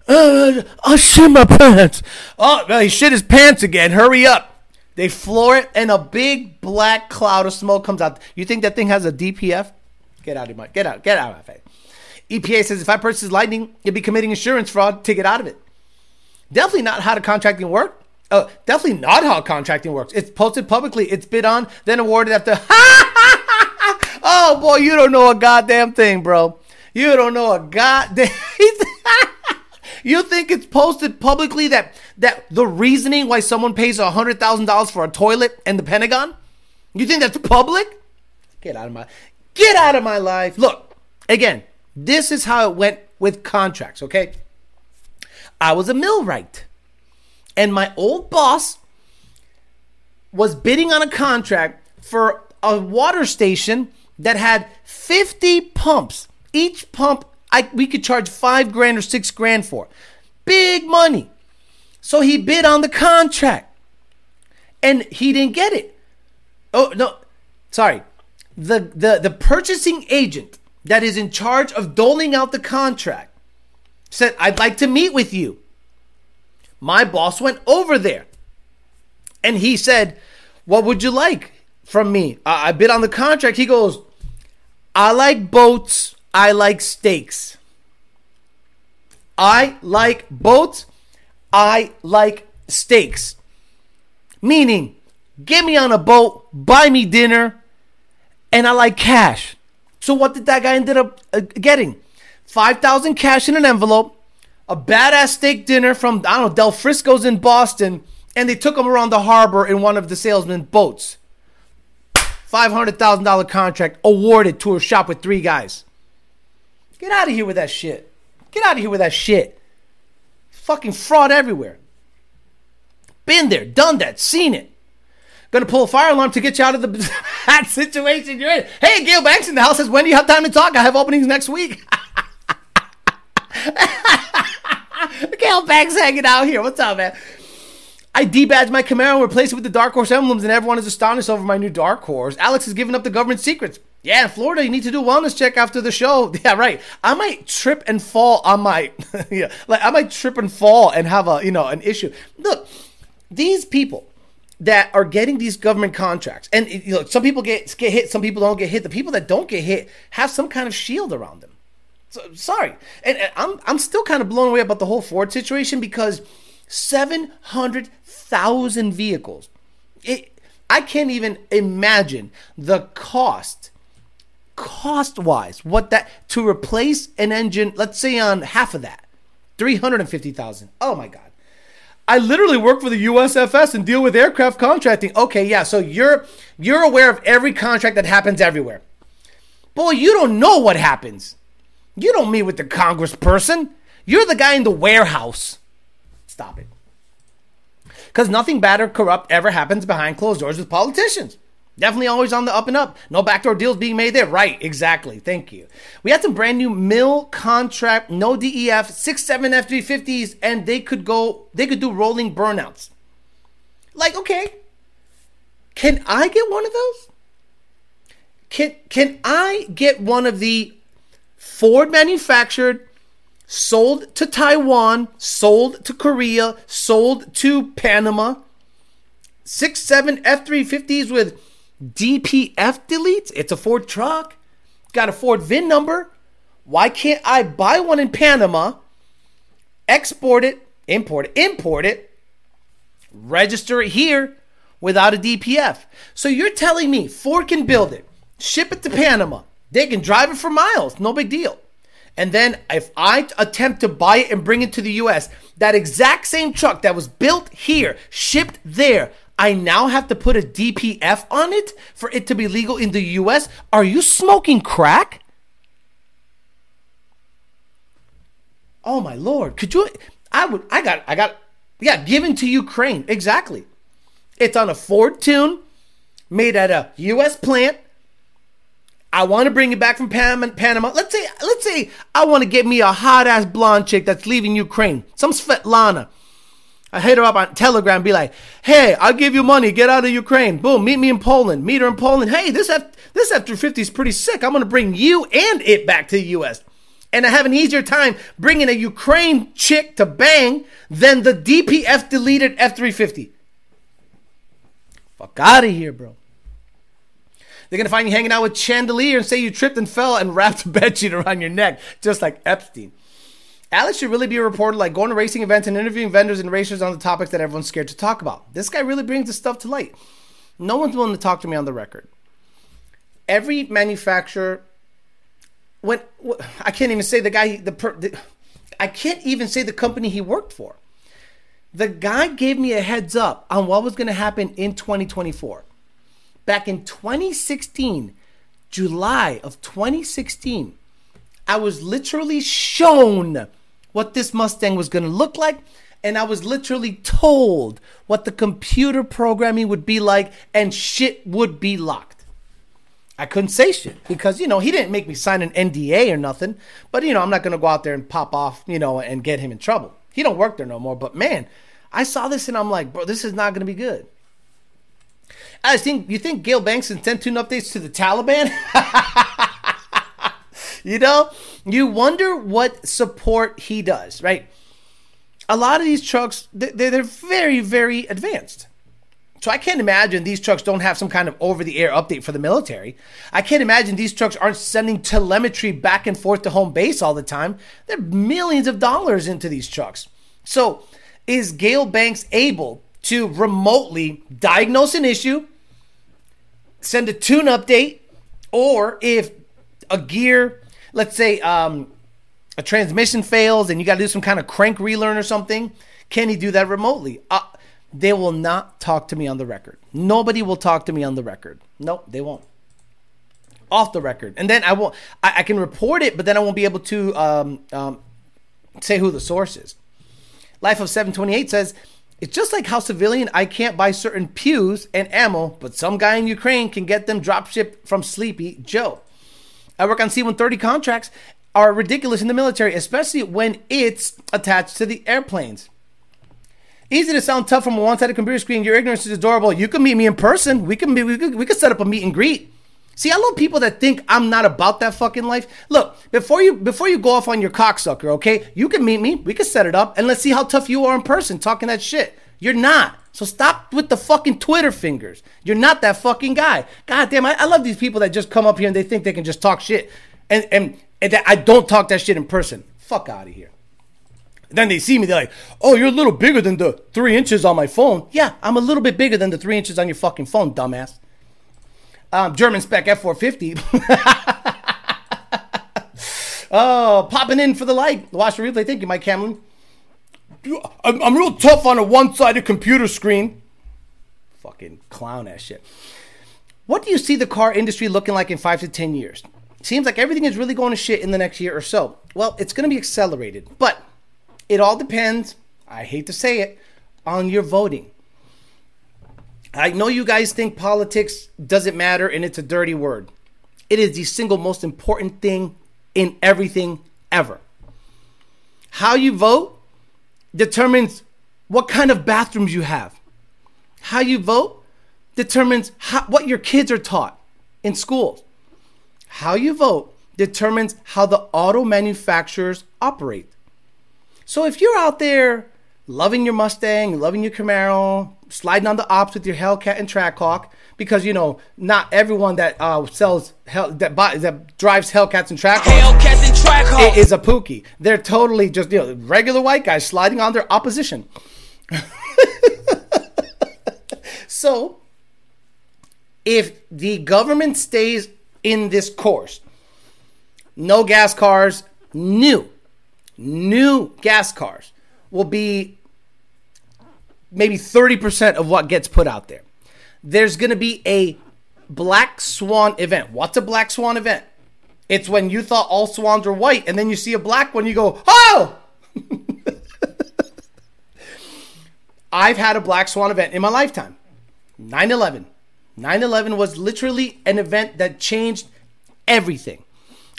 uh, I shit my pants. Oh, he shit his pants again. Hurry up. They floor it, and a big black cloud of smoke comes out. You think that thing has a DPF? Get out of my get out, get out of my face. EPA says if I purchase Lightning, you'll be committing insurance fraud to get out of it. Definitely not how the contracting work. Uh, definitely not how contracting works. It's posted publicly, it's bid on, then awarded after. oh boy, you don't know a goddamn thing, bro. You don't know a goddamn. you think it's posted publicly that that the reasoning why someone pays hundred thousand dollars for a toilet and the Pentagon? You think that's public? Get out of my Get out of my life. Look, again, this is how it went with contracts, okay? I was a millwright, and my old boss was bidding on a contract for a water station that had 50 pumps. Each pump I, we could charge five grand or six grand for. Big money. So he bid on the contract and he didn't get it. Oh, no, sorry the, the, the purchasing agent that is in charge of doling out the contract said, I'd like to meet with you. My boss went over there and he said, What would you like from me? I, I bid on the contract. He goes, I like boats. I like steaks. I like boats. I like steaks. Meaning, get me on a boat, buy me dinner, and I like cash. So what did that guy ended up uh, getting? 5,000 cash in an envelope, a badass steak dinner from, I don't know, Del Frisco's in Boston, and they took him around the harbor in one of the salesman's boats. $500,000 contract awarded to a shop with three guys. Get out of here with that shit. Get out of here with that shit. Fucking fraud everywhere. Been there, done that, seen it. Gonna pull a fire alarm to get you out of the bad situation you're in. Hey, Gale Banks in the house says, when do you have time to talk? I have openings next week. Gale Banks hanging out here. What's up, man? I debadged my Camaro and replaced it with the Dark Horse emblems, and everyone is astonished over my new Dark Horse. Alex has given up the government secrets. Yeah, in Florida, you need to do a wellness check after the show. Yeah, right. I might trip and fall on my, yeah, like I might trip and fall and have a, you know, an issue. Look, these people that are getting these government contracts, and you know, some people get get hit, some people don't get hit. The people that don't get hit have some kind of shield around them. So, sorry, and, and I'm I'm still kind of blown away about the whole Ford situation because seven hundred thousand vehicles. It, I can't even imagine the cost cost wise, what that to replace an engine, let's say on half of that, 350,000. Oh my God. I literally work for the USFS and deal with aircraft contracting. Okay, yeah, so you're you're aware of every contract that happens everywhere. Boy, you don't know what happens. You don't meet with the congressperson. You're the guy in the warehouse. Stop it. Because nothing bad or corrupt ever happens behind closed doors with politicians. Definitely always on the up and up. No backdoor deals being made there. Right, exactly. Thank you. We had some brand new mill contract, no DEF, six seven F three fifties, and they could go. They could do rolling burnouts. Like, okay, can I get one of those? Can can I get one of the Ford manufactured, sold to Taiwan, sold to Korea, sold to Panama? Six seven F three fifties with DPF deletes. It's a Ford truck. Got a Ford VIN number. Why can't I buy one in Panama, export it, import it, import it, register it here without a DPF? So you're telling me Ford can build it, ship it to Panama, they can drive it for miles, no big deal. And then if I attempt to buy it and bring it to the US, that exact same truck that was built here, shipped there, I now have to put a DPF on it for it to be legal in the US? Are you smoking crack? Oh my lord. Could you I would I got I got yeah, given to Ukraine. Exactly. It's on a Ford tune made at a US plant. I want to bring it back from Panama. Let's say let's say I want to get me a hot ass blonde chick that's leaving Ukraine. Some Svetlana I hit her up on Telegram, be like, "Hey, I'll give you money. Get out of Ukraine. Boom, meet me in Poland. Meet her in Poland. Hey, this F this F-350 is pretty sick. I'm gonna bring you and it back to the U.S. And I have an easier time bringing a Ukraine chick to bang than the DPF deleted F-350. Fuck out of here, bro. They're gonna find you hanging out with Chandelier and say you tripped and fell and wrapped a bedsheet around your neck, just like Epstein. Alex should really be a reporter, like going to racing events and interviewing vendors and racers on the topics that everyone's scared to talk about. This guy really brings the stuff to light. No one's willing to talk to me on the record. Every manufacturer, when I can't even say the guy, the, the I can't even say the company he worked for. The guy gave me a heads up on what was going to happen in 2024. Back in 2016, July of 2016, I was literally shown what this Mustang was going to look like. And I was literally told what the computer programming would be like, and shit would be locked. I couldn't say shit because, you know, he didn't make me sign an NDA or nothing. But, you know, I'm not going to go out there and pop off, you know, and get him in trouble. He don't work there no more. But, man, I saw this and I'm like, bro, this is not going to be good. I think, you think Gale Banks sent tune updates to the Taliban? you know, you wonder what support he does, right? A lot of these trucks, they're very, very advanced. So I can't imagine these trucks don't have some kind of over-the-air update for the military. I can't imagine these trucks aren't sending telemetry back and forth to home base all the time. They're millions of dollars into these trucks. So is Gale Banks able to remotely diagnose an issue, send a tune update, or if a gear let's say um, a transmission fails and you got to do some kind of crank relearn or something, can he do that remotely? Uh, they will not talk to me on the record. Nobody will talk to me on the record. No, they won't. Off the record, and then I will. I, I can report it, but then I won't be able to um, um, say who the source is. Life of 728 says it's just like how civilian I can't buy certain pews and ammo, but some guy in Ukraine can get them drop shipped from Sleepy Joe. I work on C 130 contracts are ridiculous in the military, especially when it's attached to the airplanes. Easy to sound tough from a one-sided computer screen. Your ignorance is adorable. You can meet me in person. We can be. We could, we could set up a meet and greet. See, I love people that think I'm not about that fucking life. Look, before you before you go off on your cocksucker, okay? You can meet me. We can set it up, and let's see how tough you are in person talking that shit. You're not. So stop with the fucking Twitter fingers. You're not that fucking guy. God damn, I, I love these people that just come up here and they think they can just talk shit, and and and I don't talk that shit in person. Fuck out of here. Then they see me, they're like, oh, you're a little bigger than the three inches on my phone. Yeah, I'm a little bit bigger than the three inches on your fucking phone, dumbass. Um, German spec F450. oh, popping in for the like. Watch the replay. Thank you, Mike Camlin. I'm, real tough on a one sided computer screen. Fucking clown ass shit. What do you see the car industry looking like in five to 10 years? Seems like everything is really going to shit in the next year or so. Well, it's going to be accelerated, but it all depends, I hate to say it, on your voting. I know you guys think politics doesn't matter and it's a dirty word. It is the single most important thing in everything ever. How you vote determines what kind of bathrooms you have. How you vote determines how, what your kids are taught in schools. How you vote determines how the auto manufacturers operate. So if you're out there loving your Mustang, loving your Camaro, sliding on the ops with your Hellcat and Trackhawk, because you know not everyone that uh, sells hell that buy, that drives Hellcats and Trackhawks Hellcats and Trackhawks is a pookie. They're totally just you know regular white guys sliding on their opposition. so, if the government stays in this course, no gas cars, new, new gas cars will be maybe 30% of what gets put out there. There's going to be a black swan event. What's a black swan event? It's when you thought all swans were white and then you see a black one, you go, oh! I've had a black swan event in my lifetime 9 11. 9 11 was literally an event that changed everything.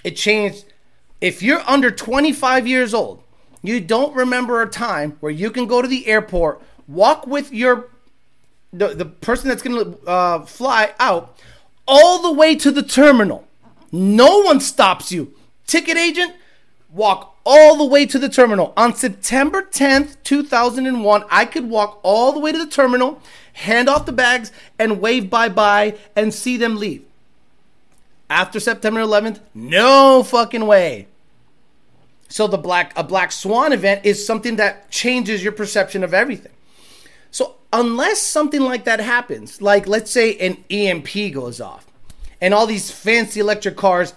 It changed. If you're under 25 years old, you don't remember a time where you can go to the airport walk with your the, the person that's going to uh, fly out all the way to the terminal. No one stops you. Ticket agent, walk all the way to the terminal. On September 10th, 2001, I could walk all the way to the terminal, hand off the bags, and wave bye bye and see them leave. After September 11th, no fucking way. So the black a black swan event is something that changes your perception of everything. Unless something like that happens, like let's say an EMP goes off and all these fancy electric cars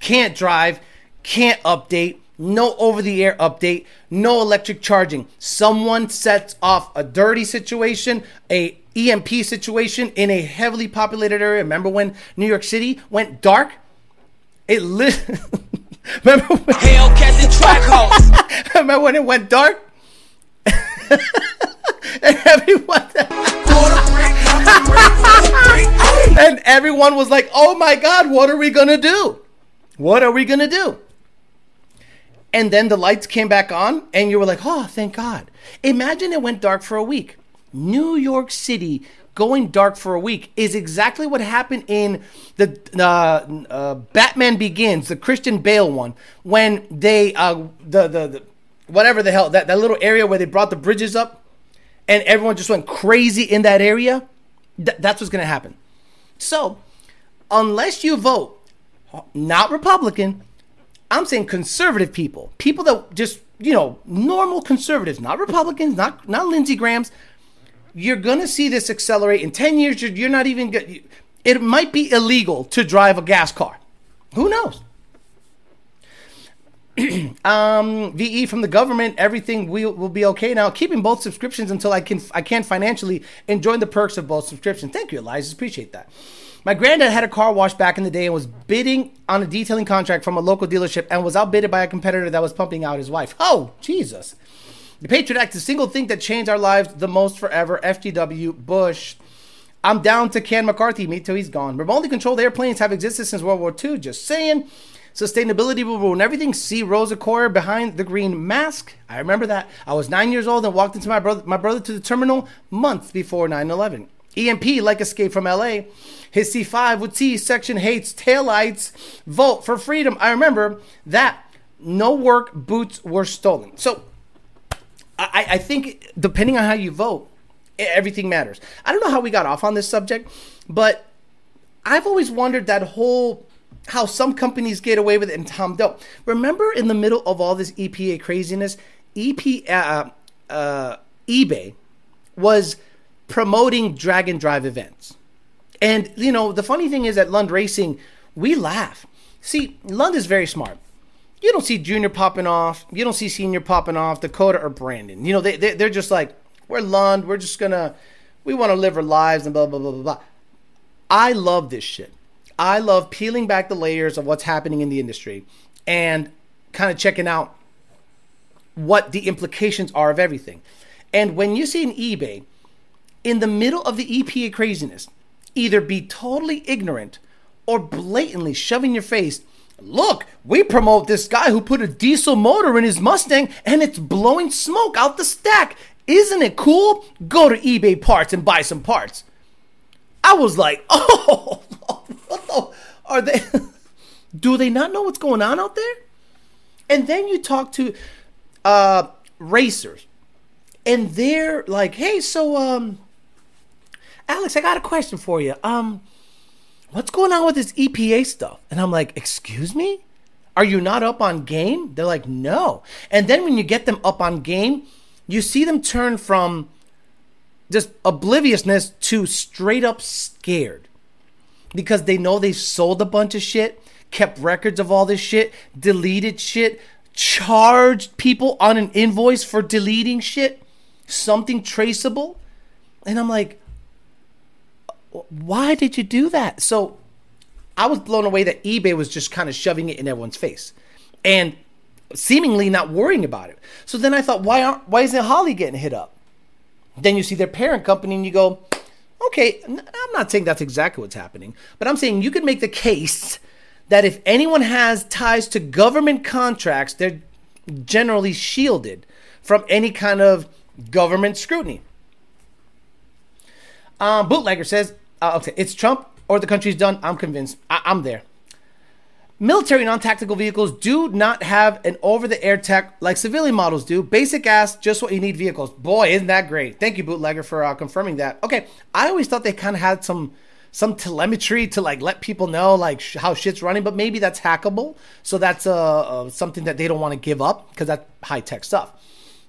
can't drive, can't update, no over the air update, no electric charging. Someone sets off a dirty situation, a EMP situation in a heavily populated area. Remember when New York City went dark? It lit. Remember when, Hellcats and Trackhawks remember when it went dark? and everyone and everyone was like, "Oh my god, what are we to do? What are we to do?" And then the lights came back on and you were like, "Oh, thank God." Imagine it went dark for a week. New York City going dark for a week is exactly what happened in the uh, uh, Batman Begins, the Christian Bale one, when they uh, the, the the whatever the hell that, that little area where they brought the bridges up and everyone just went crazy in that area, th- that's what's going to happen. So, unless you vote not Republican, I'm saying conservative people, people that just, you know, normal conservatives, not Republicans, not not Lindsey Graham's, you're going to see this accelerate in 10 years you're, you're not even good. It might be illegal to drive a gas car. Who knows? um, VE from the government, everything will, will be okay now. Keeping both subscriptions until I can I can financially enjoy the perks of both subscriptions. Thank you, Eliza. Appreciate that. My granddad had a car wash back in the day and was bidding on a detailing contract from a local dealership and was outbidded by a competitor that was pumping out his wife. Oh, Jesus. The Patriot Act the single thing that changed our lives the most forever. FGW Bush. I'm down to Ken McCarthy. Me too, he's gone. Remotely controlled airplanes have existed since World War II. Just saying. Sustainability will ruin everything. See Rosa Koire behind the green mask. I remember that. I was nine years old and walked into my brother, my brother to the terminal months before 9 11. EMP, like Escape from LA. His C5 with C section hates taillights. Vote for freedom. I remember that. No work boots were stolen. So I, I think depending on how you vote, everything matters. I don't know how we got off on this subject, but I've always wondered that whole how some companies get away with it and Tom don't. Remember in the middle of all this EPA craziness, EP uh, uh, eBay was promoting drag and drive events. And you know, the funny thing is at Lund Racing, we laugh. See, Lund is very smart. You don't see Junior popping off. You don't see Senior popping off. Dakota or Brandon. You know, they, they they're just like, we're Lund. We're just gonna, we want to live our lives and blah blah blah blah blah. I love this shit. I love peeling back the layers of what's happening in the industry and kind of checking out what the implications are of everything. And when you see an eBay in the middle of the EPA craziness, either be totally ignorant or blatantly shoving your face, look, we promote this guy who put a diesel motor in his Mustang and it's blowing smoke out the stack. Isn't it cool? Go to eBay parts and buy some parts. I was like, oh, what the, are they? do they not know what's going on out there? And then you talk to uh, racers, and they're like, hey, so um, Alex, I got a question for you. Um, what's going on with this EPA stuff? And I'm like, excuse me? Are you not up on game? They're like, no. And then when you get them up on game, you see them turn from just obliviousness to straight up scared because they know they sold a bunch of shit, kept records of all this shit, deleted shit, charged people on an invoice for deleting shit, something traceable. And I'm like, why did you do that? So I was blown away that eBay was just kind of shoving it in everyone's face and seemingly not worrying about it. So then I thought, why aren't why isn't Holley getting hit up? Then you see their parent company and you go, okay, I'm not saying that's exactly what's happening, but I'm saying you could make the case that if anyone has ties to government contracts, they're generally shielded from any kind of government scrutiny. Um, Bootlegger says, uh, okay, it's Trump or the country's done. I'm convinced. I- I'm there. Military non tactical vehicles do not have an over the air tech like civilian models do. Basic ass, just what you need vehicles. Boy, isn't that great. Thank you, Bootlegger, for uh, confirming that. Okay, I always thought they kind of had some some telemetry to like let people know like sh- how shit's running, but maybe that's hackable. So that's uh, uh something that they don't want to give up because that's high tech stuff.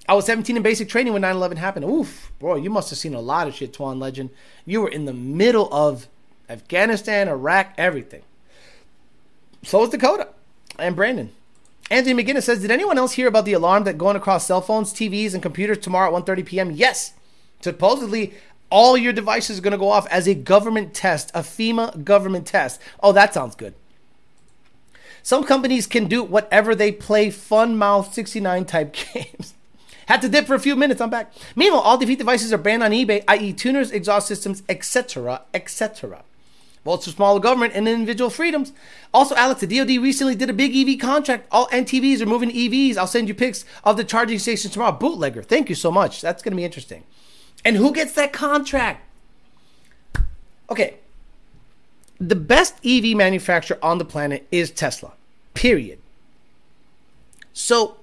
I was 17 in basic training when 9 11 happened. Oof, bro, you must have seen a lot of shit, Twan Legend. You were in the middle of Afghanistan, Iraq, everything. So is Dakota and Brandon. Anthony McGinnis says, Did anyone else hear about the alarm that going across cell phones, TVs, and computers tomorrow at 1.30 p.m.? Yes. Supposedly, all your devices are going to go off as a government test, a FEMA government test. Oh, that sounds good. Some companies can do whatever they play fun mouth 69 type games. Had to dip for a few minutes. I'm back. Meanwhile, all defeat devices are banned on eBay, i.e., tuners, exhaust systems, etc., etc. Votes for smaller government and individual freedoms. Also, Alex, the DoD recently did a big EV contract. All NTVs are moving EVs. I'll send you pics of the charging stations tomorrow. Bootlegger, thank you so much. That's going to be interesting. And who gets that contract? Okay. The best EV manufacturer on the planet is Tesla. Period. So,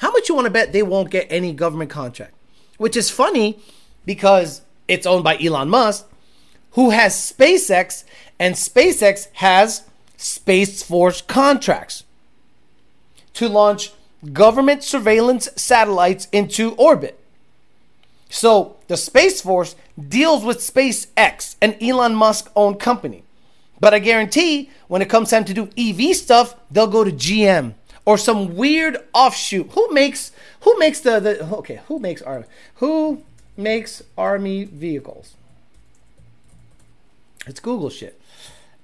how much you want to bet they won't get any government contract? Which is funny because it's owned by Elon Musk, who has SpaceX, and SpaceX has Space Force contracts to launch government surveillance satellites into orbit. So the Space Force deals with SpaceX, an Elon Musk owned company. But I guarantee when it comes time to do EV stuff, they'll go to GM or some weird offshoot. Who makes who makes the, the okay, who makes army who makes army vehicles? It's Google shit.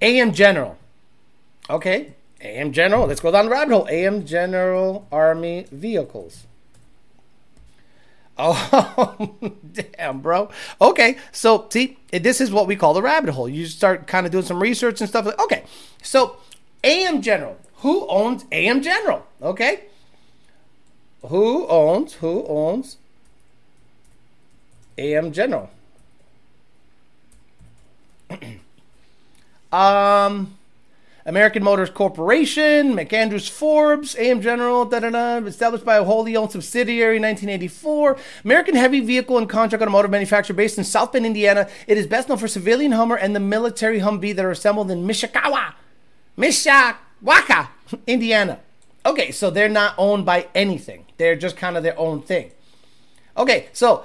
AM General. Okay. AM General. Let's go down the rabbit hole. AM General Army Vehicles. Oh, damn, bro. Okay, so see, this is what we call the rabbit hole. You start kind of doing some research and stuff. Okay, so AM General, who owns AM General? Okay. Who owns, who owns AM General? um, American Motors Corporation, MacAndrews Forbes, AM General, da da da, established by a wholly owned subsidiary in 1984. American heavy vehicle and contract automotive manufacturer based in South Bend, Indiana. It is best known for civilian Hummer and the military Humvee that are assembled in Mishakawa, Mishawaka, Indiana. Okay, so they're not owned by anything. They're just kind of their own thing. Okay, so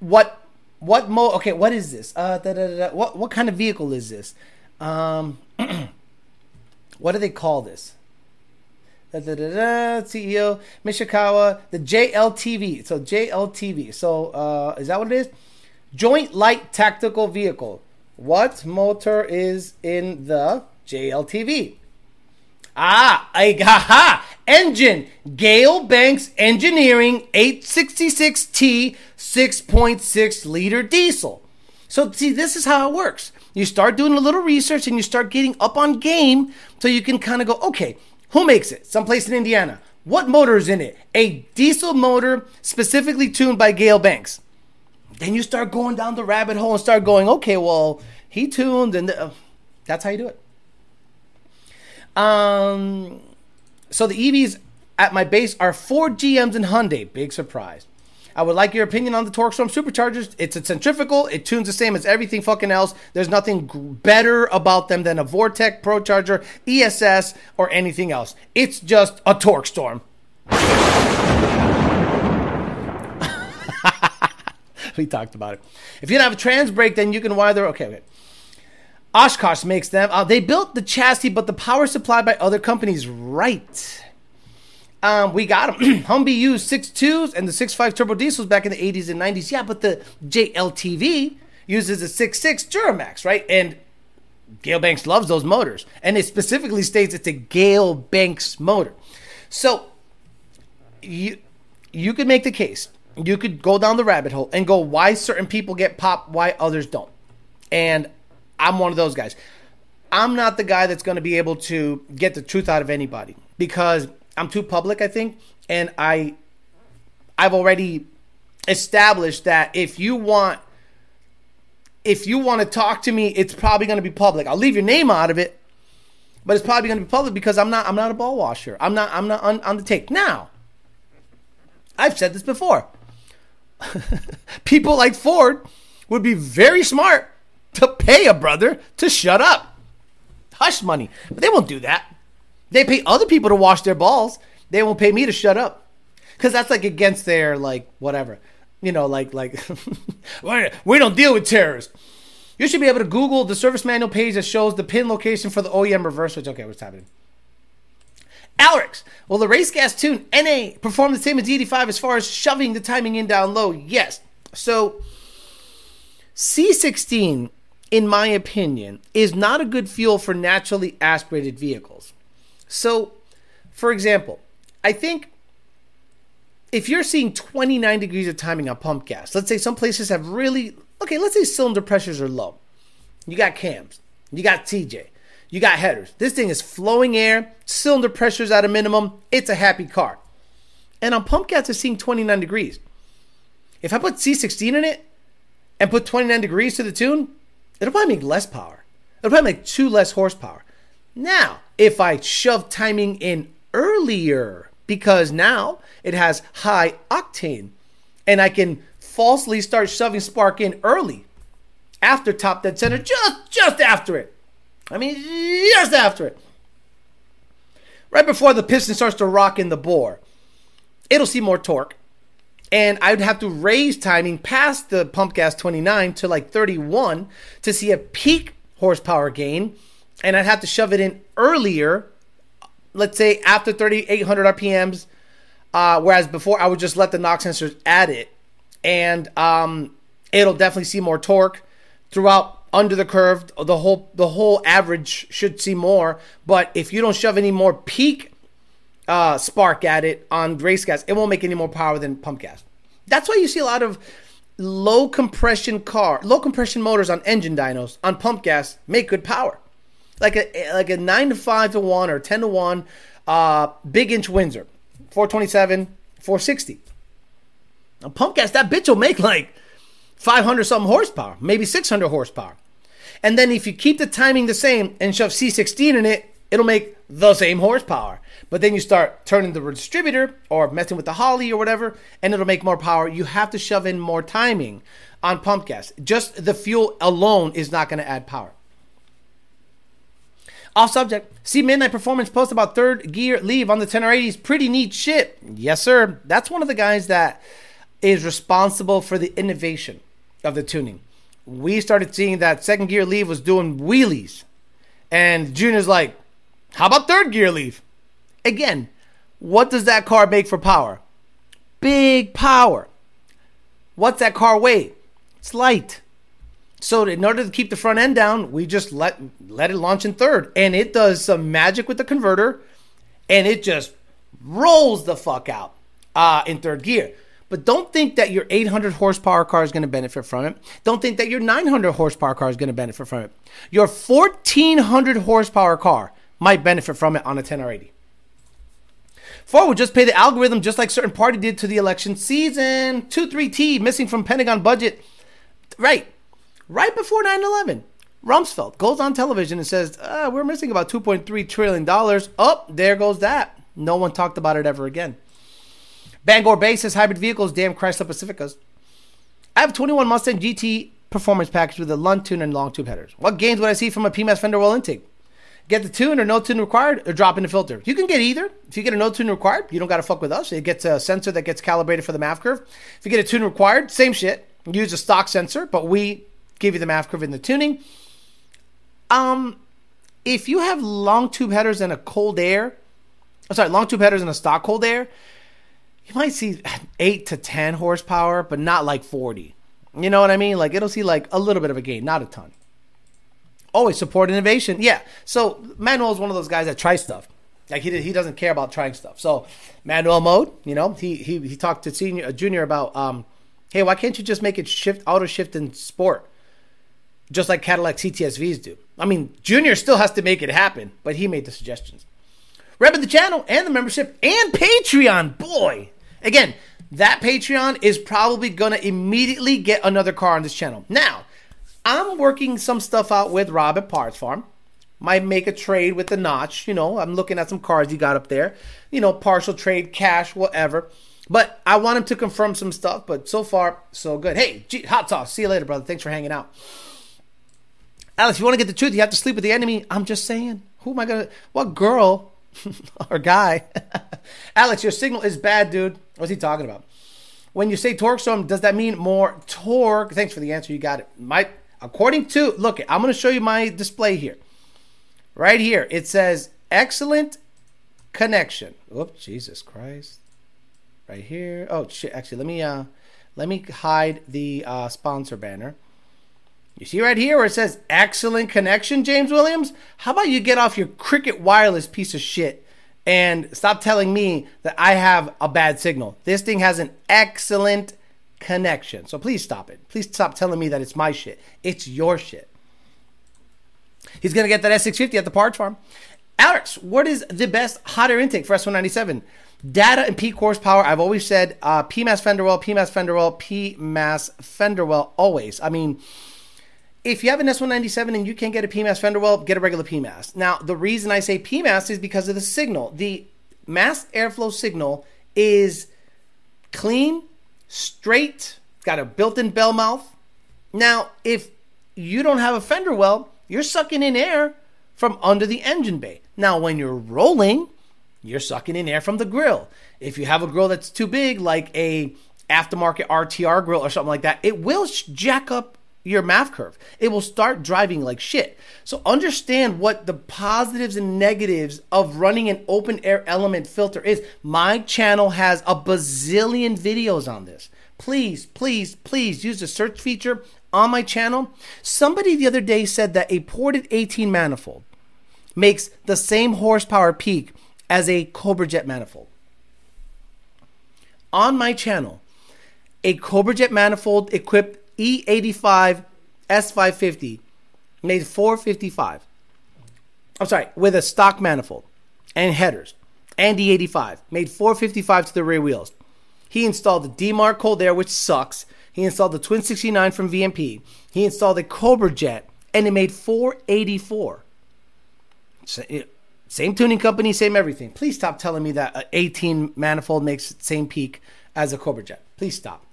what what mo okay, what is this? Uh da, da, da, what what kind of vehicle is this? Um what do they call this? Da, da, da, CEO Mishikawa, the JLTV. So JLTV. So uh, is that what it is? Joint Light Tactical Vehicle. What motor is in the JLTV? Ah, I ha engine Gale Banks Engineering 866T 6.6 liter diesel. So see, this is how it works. You start doing a little research and you start getting up on game so you can kind of go, okay, who makes it? Someplace in Indiana. What motor is in it? A diesel motor specifically tuned by Gale Banks. Then you start going down the rabbit hole and start going, okay, well, he tuned, and uh, that's how you do it. Um, so the EVs at my base are Ford GMs and Hyundai. Big surprise. I would like your opinion on the TorqStorm superchargers. It's a centrifugal. It tunes the same as everything fucking else. There's nothing better about them than a Vortech Pro Charger, ESS, or anything else. It's just a TorqStorm. we talked about it. If you don't have a trans brake, then you can wire the. Okay, okay. Oshkosh makes them. Uh, they built the chassis, but the power supply by other companies. Right. Um, we got them. Humvee used 6.2s and the 6.5 turbo diesels back in the 80s and 90s. Yeah, but the JLTV uses a 6.6 Duramax, right? And Gale Banks loves those motors. And it specifically states it's a Gale Banks motor. So you you could make the case. You could go down the rabbit hole and go why certain people get pop, why others don't. And I'm one of those guys. I'm not the guy that's going to be able to get the truth out of anybody because I'm too public, I think, and I I've already established that if you want if you want to talk to me, it's probably going to be public. I'll leave your name out of it, but it's probably going to be public because I'm not I'm not a ball washer. I'm not I'm not on, on the take. Now, I've said this before. People like Ford would be very smart to pay a brother to shut up. Hush money. But they won't do that. They pay other people to wash their balls. They won't pay me to shut up. Cuz that's like against their like whatever. You know, like like we don't deal with terrorists. You should be able to Google the service manual page that shows the pin location for the OEM reverse switch. Okay, what's happening? Alex, will the race gas tune NA perform the same as E85 as far as shoving the timing in down low? Yes. So C16, in my opinion, is not a good fuel for naturally aspirated vehicles. So, for example, I think if you're seeing 29 degrees of timing on pump gas, let's say some places have really, okay, let's say cylinder pressures are low. You got cams, you got TJ, you got headers. This thing is flowing air, cylinder pressures at a minimum. It's a happy car. And on pump gas, it's seeing 29 degrees. If I put C16 in it and put 29 degrees to the tune, it'll probably make less power. It'll probably make two less horsepower. Now, if I shove timing in earlier, because now it has high octane, and I can falsely start shoving spark in early after top dead center, just just after it. I mean, just after it. Right before the piston starts to rock in the bore, it'll see more torque. And I'd have to raise timing past the pump gas 29 to like 31 to see a peak horsepower gain. And I'd have to shove it in earlier, let's say after 3,800 RPMs. Uh, whereas before, I would just let the knock sensors add it. And um, it'll definitely see more torque throughout under the curve. The whole the whole average should see more. But if you don't shove any more peak uh, spark at it on race gas, it won't make any more power than pump gas. That's why you see a lot of low compression car, low compression motors on engine dynos on pump gas make good power. Like a like a nine to five to one or ten to one, uh, big inch Windsor, four twenty seven, four sixty. A pump gas that bitch will make like five hundred something horsepower, maybe six hundred horsepower. And then if you keep the timing the same and shove C16 in it, it'll make the same horsepower. But then you start turning the distributor or messing with the Holley or whatever, and it'll make more power. You have to shove in more timing on pump gas. Just the fuel alone is not going to add power. Off subject. See Midnight Performance post about third gear leave on the 10R80s. Pretty neat shit. Yes, sir. That's one of the guys that is responsible for the innovation of the tuning we started seeing that second gear leave was doing wheelies. And Junior's like, how about third gear leave? Again, what does that car make for power? Big power. What's that car weigh? It's light. So in order to keep the front end down, we just let let it launch in third, and it does some magic with the converter, and it just rolls the fuck out uh, in third gear. But don't think that your 800 horsepower car is going to benefit from it. Don't think that your 900 horsepower car is going to benefit from it. Your 1400 horsepower car might benefit from it on a 10R80. Ford would just pay the algorithm just like certain party did to the election season. 2-3T missing from Pentagon budget. Right. Right before 9-11. Rumsfeld goes on television and says, uh, we're missing about $2.3 trillion. Oh, there goes that. No one talked about it ever again. Bangor Bay says hybrid vehicles, damn Chrysler Pacificas. I have 21 Mustang GT performance package with a Lund tune and long tube headers. What gains would I see from a PMAS fender well intake? Get the tune or no tune required or drop in the filter. You can get either. If you get a no tune required, you don't got to fuck with us. It gets a sensor that gets calibrated for the MAF curve. If you get a tune required, same shit. Use a stock sensor, but we give you the MAF curve in the tuning. Um, if you have long tube headers and a cold air, I'm sorry, long tube headers and a stock cold air, you might see eight to 10 horsepower, but not like 40. You know what I mean? Like it'll see like a little bit of a gain, not a ton. Always support innovation. Yeah. So Manuel is one of those guys that tries stuff. Like he, he doesn't care about trying stuff. So manual mode, you know, he he, he talked to senior junior about um, hey, why can't you just make it shift auto shift in sport, just like Cadillac CTSVs do? I mean, Junior still has to make it happen, but he made the suggestions. Rep the channel and the membership and Patreon. Boy, again, that Patreon is probably going to immediately get another car on this channel. Now, I'm working some stuff out with Rob at Parts Farm. Might make a trade with the notch. You know, I'm looking at some cars he got up there. You know, partial trade, cash, whatever. But I want him to confirm some stuff. But so far, so good. Hey, hot sauce. See you later, brother. Thanks for hanging out. Alex, if you want to get the truth, you have to sleep with the enemy. I'm just saying. Who am I going to. What girl or guy. Alex, your signal is bad, dude. What's he talking about? When you say torque storm, does that mean more torque? Thanks for the answer. You got it. My according to look, I'm going to show you my display here. Right here, it says excellent connection. Oops, Jesus Christ. Right here. Oh shit. Actually, let me uh, let me hide the uh, sponsor banner. You see right here where it says excellent connection, James Williams? How about you get off your Cricket Wireless piece of shit and stop telling me that I have a bad signal? This thing has an excellent connection. So please stop it. Please stop telling me that it's my shit. It's your shit. He's going to get that S650 at the parts farm. Alex, what is the best hot air intake for S197? Data and peak horsepower. I've always said uh, PMAS Fenderwell, PMAS Fenderwell, PMAS Fenderwell, always. I mean, if you have an S197 and you can't get a PMAS fender well, get a regular PMAS. Now, the reason I say PMAS is because of the signal. The mass airflow signal is clean, straight, got a built-in bell mouth. Now, if you don't have a fender well, you're sucking in air from under the engine bay. Now, when you're rolling, you're sucking in air from the grill. If you have a grill that's too big, like a aftermarket RTR grill or something like that, it will jack up your MAF curve. It will start driving like shit. So understand what the positives and negatives of running an open air element filter is. My channel has a bazillion videos on this. Please, please, please use the search feature on my channel. Somebody the other day said that a ported 18 manifold makes the same horsepower peak as a Cobra Jet manifold. On my channel, a Cobra Jet manifold equipped E85 S550 made 455. I'm sorry, with a stock manifold and headers and E85 made 455 to the rear wheels. He installed the D-Mark Cold Air, which sucks. He installed the Twin 69 from VMP. He installed a Cobra Jet, and it made 484. Same tuning company, same everything. Please stop telling me that an 18 manifold makes same peak as a Cobra Jet. Please stop.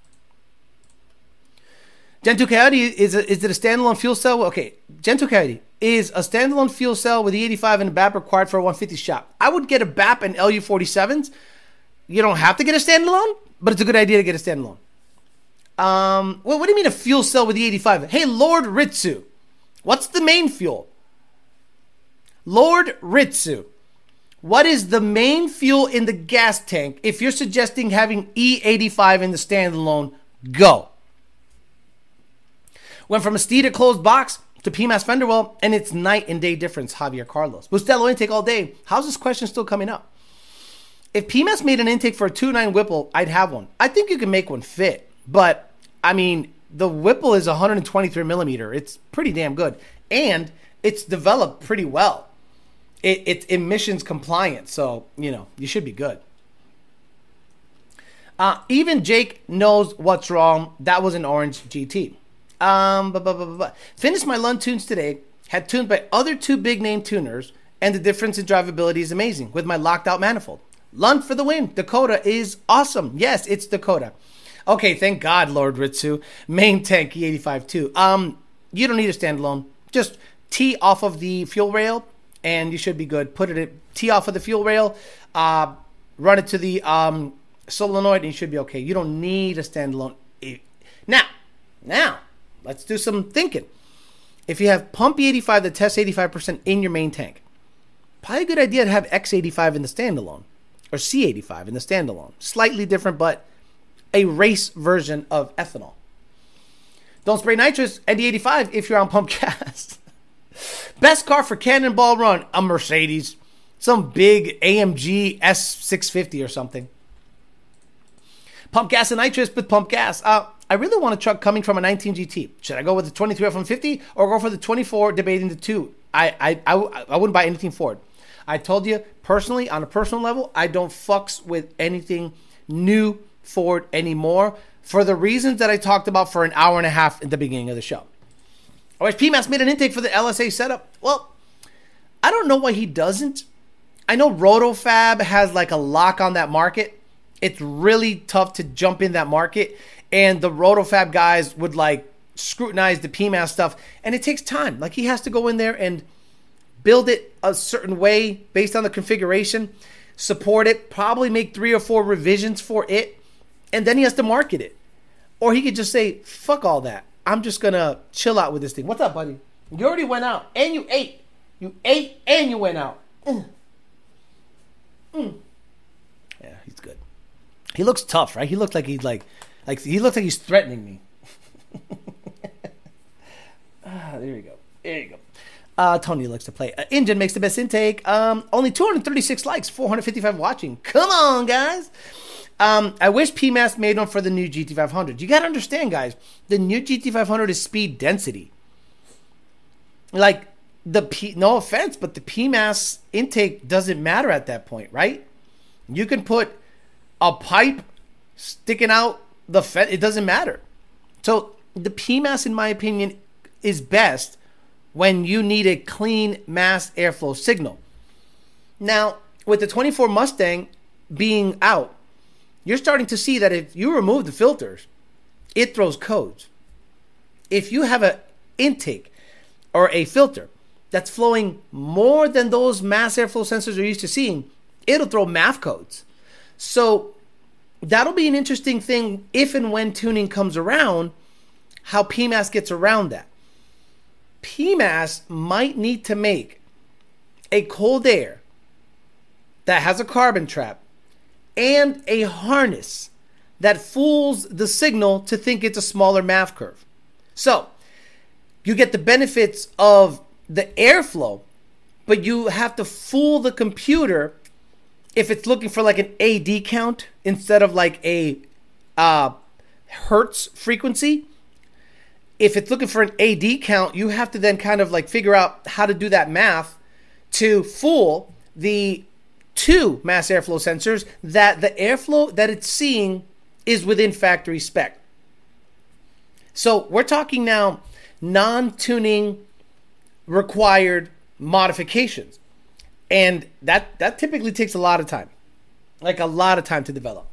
Gen 2 Coyote is a, is it a standalone fuel cell? Okay, Gen 2 Coyote is a standalone fuel cell with E85 and a BAP required for a 150 shop. I would get a BAP and LU47s. You don't have to get a standalone, but it's a good idea to get a standalone. Um, what do you mean a fuel cell with E85? Hey, Lord Ritsu, what's the main fuel? Lord Ritsu, what is the main fuel in the gas tank if you're suggesting having E85 in the standalone? Go. Went from a Steeda closed box to PMAS fender well, and it's night and day difference, Javier Carlos. Bustelo intake all day. How's this question still coming up? If PMAS made an intake for a 2-9 Whipple, I'd have one. I think you can make one fit, but I mean, the Whipple is 123 millimeter. It's pretty damn good, and it's developed pretty well. It, it's emissions compliant, so you know you should be good. Uh, even Jake knows what's wrong. That was an orange GT. Um, blah, blah, blah, blah. Finished my Lund tunes today. Had tuned by other two big name tuners, and the difference in drivability is amazing with my locked out manifold. Lund for the win. Dakota is awesome. Yes, it's Dakota. Okay, thank God, Lord Ritsu. Main tank E85 too. Um, you don't need a standalone. Just tee off of the fuel rail, and you should be good. Put it in, tee off of the fuel rail, uh, run it to the um, solenoid, and you should be okay. You don't need a standalone. Now, now, Let's do some thinking. If you have pump E85 that tests 85% in your main tank, probably a good idea to have X85 in the standalone or C85 in the standalone. Slightly different, but a race version of ethanol. Don't spray nitrous at the 85 if you're on pump gas. Best car for Cannonball Run, a Mercedes. Some big AMG S650 or something. Pump gas and nitrous with pump gas. Uh, I really want a truck coming from a 19 GT. Should I go with the 23 F-150 or go for the 24 debating the two? I, I, I, I wouldn't buy anything Ford. I told you personally, on a personal level, I don't fucks with anything new Ford anymore for the reasons that I talked about for an hour and a half at the beginning of the show. Wish PMAS made an intake for the LSA setup. Well, I don't know why he doesn't. I know RotoFab has like a lock on that market. It's really tough to jump in that market and the rotofab guys would like scrutinize the PMAS stuff, and it takes time. Like he has to go in there and build it a certain way based on the configuration, support it, probably make three or four revisions for it, and then he has to market it. Or he could just say, fuck all that. I'm just gonna chill out with this thing. What's up, buddy? You already went out and you ate. You ate and you went out. Mm. Mm. He looks tough, right? He looked like he's like like he looks like he's threatening me. ah, there you go. There you go. Uh, Tony likes to play. Uh, makes the best intake. Um, only 236 likes, 455 watching. Come on, guys. Um, I wish PMAS made one for the new GT500. You got to understand, guys. The new GT500 is speed density. Like the P, no offense, but the PMAS intake doesn't matter at that point, right? You can put a pipe sticking out the Fed, it doesn't matter. So the PMAS, in my opinion, is best when you need a clean mass airflow signal. Now, with the 24 Mustang being out, you're starting to see that if you remove the filters, it throws codes. If you have an intake or a filter that's flowing more than those mass airflow sensors are used to seeing, it'll throw MAF codes. So that'll be an interesting thing if and when tuning comes around, how PMAS gets around that. PMAS might need to make a cold air that has a carbon trap and a harness that fools the signal to think it's a smaller MAF curve. So you get the benefits of the airflow, but you have to fool the computer if it's looking for like an AD count instead of like a uh, hertz frequency, if it's looking for an AD count, you have to then kind of like figure out how to do that math to fool the two mass airflow sensors that the airflow that it's seeing is within factory spec. So we're talking now non tuning required modifications. And that, that typically takes a lot of time, like a lot of time to develop.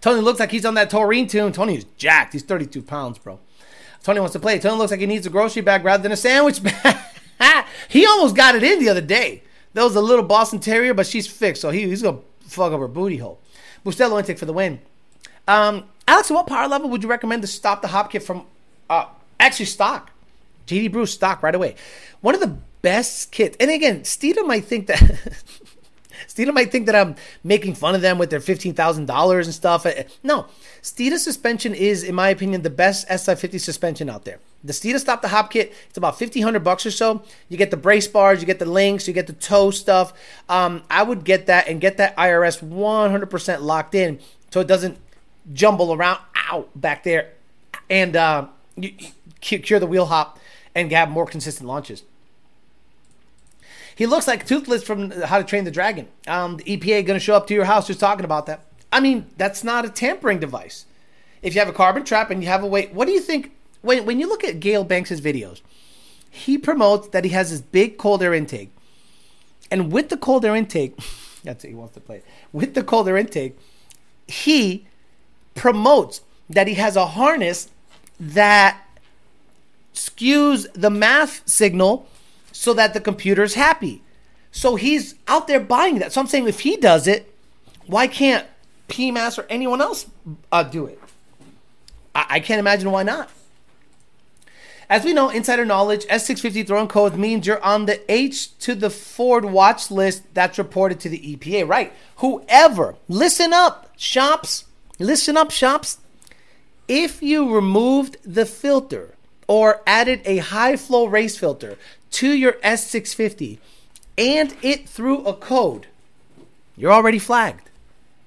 Tony looks like he's on that taurine tune. Tony is jacked. He's 32 pounds, bro. Tony wants to play. Tony looks like he needs a grocery bag rather than a sandwich bag. he almost got it in the other day. That was a little Boston Terrier, but she's fixed, so he, he's to fuck up her booty hole. Bustelo intake for the win. Um, Alex, what power level would you recommend to stop the hop from uh, actually stock? JD Bruce stock right away. One of the best kits. And again, Steeda might think that Steeda might think that I'm making fun of them with their $15,000 and stuff. Uh, no, Steeda suspension is, in my opinion, the best S650 suspension out there. The Steeda Stop the Hop kit, it's about 1500 bucks or so. You get the brace bars, you get the links, you get the toe stuff. Um, I would get that and get that IRS 100% locked in so it doesn't jumble around out back there and uh, you, you cure the wheel hop and have more consistent launches. He looks like Toothless from How to Train the Dragon. Um, the EPA going to show up to your house just talking about that. I mean, that's not a tampering device. If you have a carbon trap and you have a weight, what do you think? When, when you look at Gale Banks' videos, he promotes that he has this big cold air intake. And with the cold air intake, that's it, he wants to play. With the cold air intake, he promotes that he has a harness that skews the MAF signal so that the computer's happy. So he's out there buying that. So I'm saying if he does it, why can't PMAS or anyone else uh, do it? I-, I can't imagine why not. As we know, insider knowledge, S650 throwing codes means you're on the H to the Ford watch list that's reported to the EPA, right? Whoever, listen up, shops, listen up, shops. If you removed the filter or added a high flow race filter to your S650 and it threw a code, you're already flagged.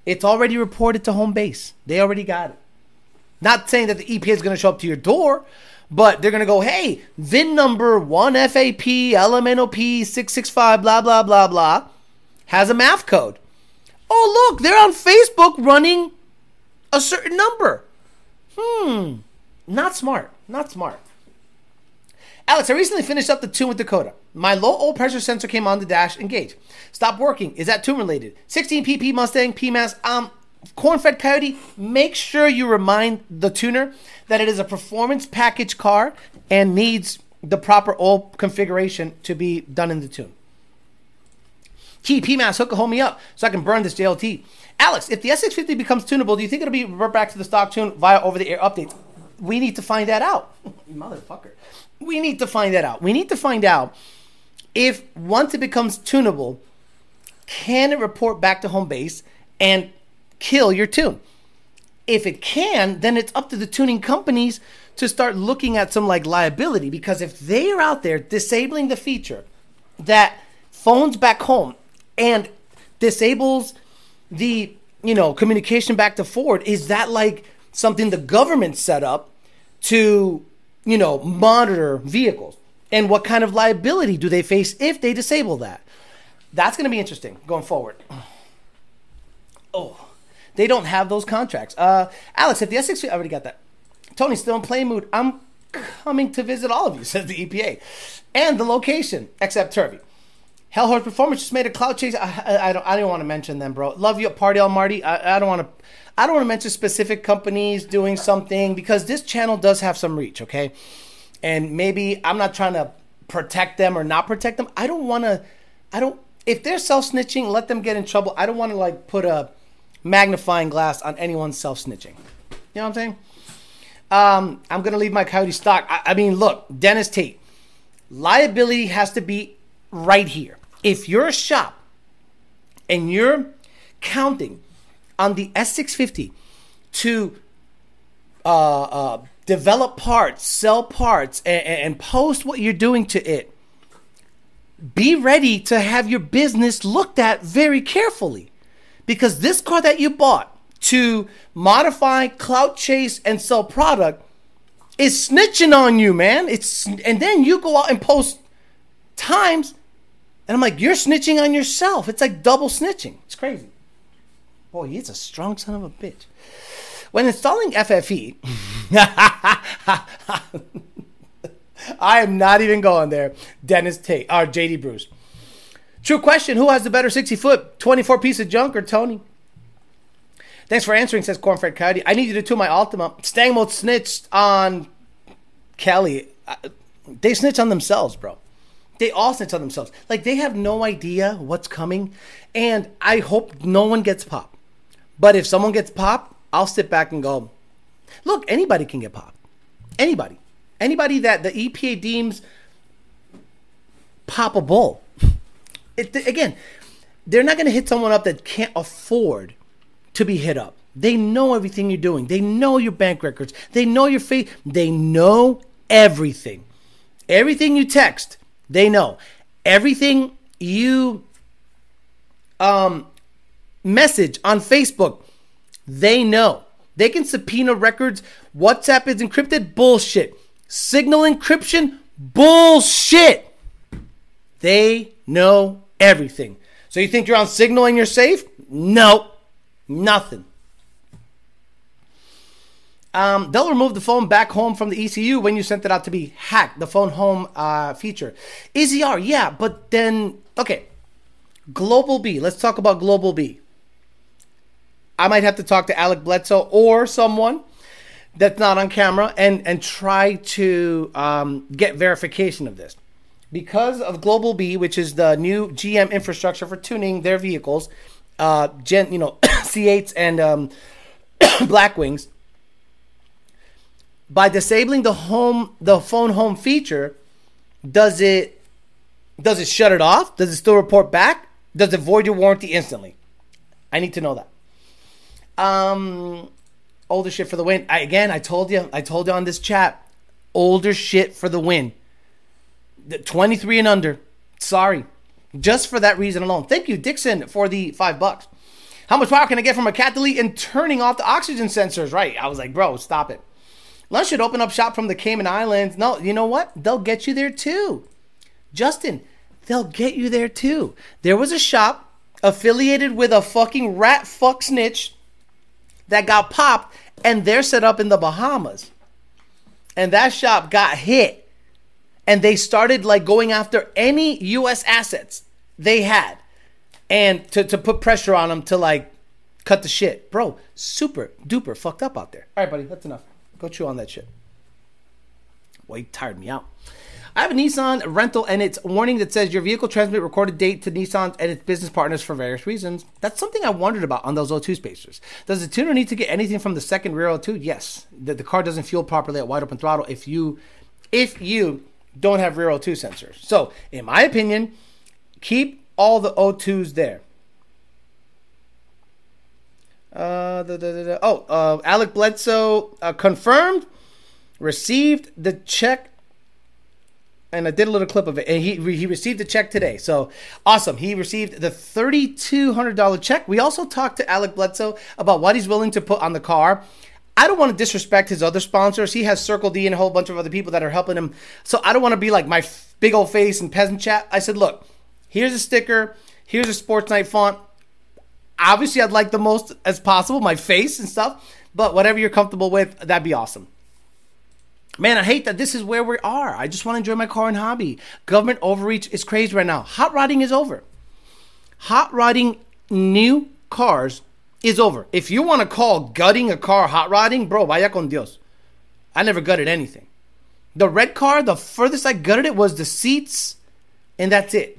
It's already reported to home base. They already got it. Not saying that the EPA is going to show up to your door, but they're going to go, hey, VIN number 1FAP LMNOP 665, blah, blah, blah, blah, has a MAF code. Oh, look, they're on Facebook running a certain number. Hmm, not smart. Not smart. Alex, I recently finished up the tune with Dakota. My low oil pressure sensor came on the dash engage. Stopped working. Is that tune related? 16 PP Mustang PMAS. Um, corn-fed coyote. Make sure you remind the tuner that it is a performance package car and needs the proper oil configuration to be done in the tune. Key PMAS, hook a hold me up so I can burn this JLT. Alex, if the S650 becomes tunable, do you think it'll be revert back to the stock tune via over-the-air updates? We need to find that out. Motherfucker. We need to find that out. We need to find out if once it becomes tunable, can it report back to home base and kill your tune? If it can, then it's up to the tuning companies to start looking at some like liability because if they are out there disabling the feature that phones back home and disables the you know communication back to Ford, is that like something the government set up to you know, monitor vehicles? And what kind of liability do they face if they disable that? That's going to be interesting going forward. Oh, they don't have those contracts. Uh, Alex, if the S6, I already got that. Tony's still in play mood. I'm coming to visit all of you, says the EPA. And the location, except Turvey. Hellhorse Performance just made a cloud chase. I, I, I don't. I don't want to mention them, bro. Love you, Party on Marty. I, I don't want to. I don't want to mention specific companies doing something because this channel does have some reach, okay? And maybe I'm not trying to protect them or not protect them. I don't want to, I don't, if they're self snitching, let them get in trouble. I don't want to like put a magnifying glass on anyone's self snitching. You know what I'm saying? Um, I'm going to leave my coyote stock. I, I mean, look, Dennis Tate, liability has to be right here. If you're a shop and you're counting on the S650 to uh, uh, develop parts, sell parts, and, and post what you're doing to it, be ready to have your business looked at very carefully. Because this car that you bought to modify, clout chase, and sell product is snitching on you, man. It's and then you go out and post times And I'm like, you're snitching on yourself. It's like double snitching. It's crazy. Boy, he's a strong son of a bitch. When installing FFE, I am not even going there. Dennis Tate or JD Bruce. True question: Who has the better 60 foot 24 piece of junk or Tony? Thanks for answering, says Cornfred Coyote. I need you to tune my Altima. Stangmo snitched on Kelly. Uh, they snitch on themselves, bro. They all snitch on themselves. Like they have no idea what's coming. And I hope no one gets popped. But if someone gets popped, I'll sit back and go, look, anybody can get popped. Anybody. Anybody that the EPA deems poppable. It, again, they're not going to hit someone up that can't afford to be hit up. They know everything you're doing. They know your bank records. They know your face. They know everything. Everything you text, they know. Everything you um, message on Facebook, they know. They can subpoena records. WhatsApp is encrypted. Bullshit. Signal encryption. Bullshit. They know everything. So you think you're on Signal and you're safe? No. Nothing. Um, they'll remove the phone back home from the ECU when you sent it out to be hacked. The phone home uh, feature. EZR, yeah, but then okay. Global B. Let's talk about Global B. I might have to talk to Alec Bledsoe or someone that's not on camera and and try to um, get verification of this because of Global B, which is the new GM infrastructure for tuning their vehicles uh, gen, you know, C8s and um, Blackwings, by disabling the home, the phone home feature, does it does it shut it off? Does it still report back? Does it void your warranty instantly? I need to know that. Um, older shit for the win. I, again, I told you, I told you on this chat, older shit for the win. The 23 and under. Sorry, just for that reason alone. Thank you, Dixon, for the five bucks. How much power can I get from a cat delete and turning off the oxygen sensors? Right. I was like, bro, stop it. Lunch should open up shop from the Cayman Islands. No, you know what? They'll get you there too. Justin, they'll get you there too. There was a shop affiliated with a fucking rat fuck snitch that got popped, and they're set up in the Bahamas. And that shop got hit and they started like going after any U.S. assets they had, and to to put pressure on them to like cut the shit, bro. Super duper fucked up out there. All right, buddy, that's enough. Go chew on that shit. Boy, you tired me out. I have a Nissan rental and it's warning that says your vehicle transmit recorded date to Nissan and its business partners for various reasons. That's something I wondered about on those O2 spacers. Does the tuner need to get anything from the second rear O2? Yes. The, the car doesn't fuel properly at wide open throttle if you if you don't have rear O2 sensors. So, in my opinion, keep all the O2s there. Uh, da, da, da, oh, uh, Alec Bledsoe uh, confirmed, received the check, and I did a little clip of it. And he he received the check today, so awesome. He received the thirty two hundred dollar check. We also talked to Alec Bledsoe about what he's willing to put on the car I don't want to disrespect his other sponsors. He has Circle D and a whole bunch of other people that are helping him. So I don't want to be like my big old face and peasant chat. I said, look, here's a sticker. Here's a Sports Night font. Obviously, I'd like the most as possible, my face and stuff. But whatever you're comfortable with, that'd be awesome. Man, I hate that this is where we are. I just want to enjoy my car and hobby. Government overreach is crazy right now. Hot rodding is over. Hot rodding new cars is over. If you want to call gutting a car hot rodding, bro, vaya con Dios. I never gutted anything. The red car, the furthest I gutted it was the seats, and that's it.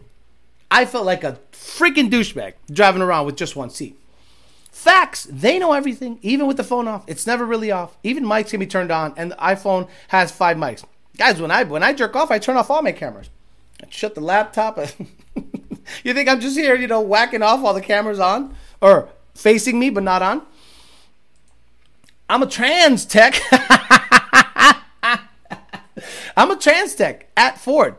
I felt like a freaking douchebag driving around with just one seat. Facts, they know everything, even with the phone off. It's never really off. Even mics can be turned on, and the iPhone has five mics. Guys, when I when I jerk off, I turn off all my cameras. I shut the laptop. you think I'm just here, you know, whacking off while the camera's on? Or facing me but not on. I'm a trans tech. I'm a trans tech at Ford.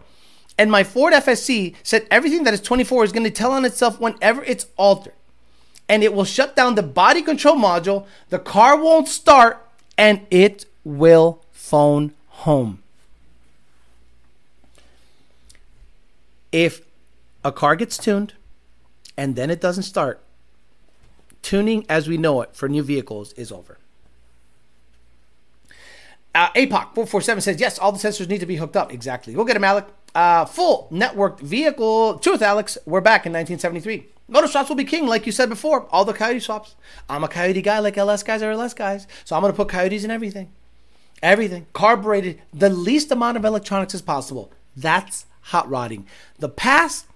And my Ford FSC said everything that is 24 is going to tell on itself whenever it's altered. And it will shut down the body control module, the car won't start, and it will phone home. If a car gets tuned and then it doesn't start, tuning as we know it for new vehicles is over. Uh, APOC 447 says, yes, all the sensors need to be hooked up. Exactly. Go get him, Alec. Uh, full networked vehicle. Truth, Alex. We're back in 1973. Motor swaps will be king, like you said before. All the coyote swaps. I'm a coyote guy, like LS guys are LS guys. So I'm going to put coyotes in everything. Everything. Carbureted. The least amount of electronics as possible. That's hot rodding. The past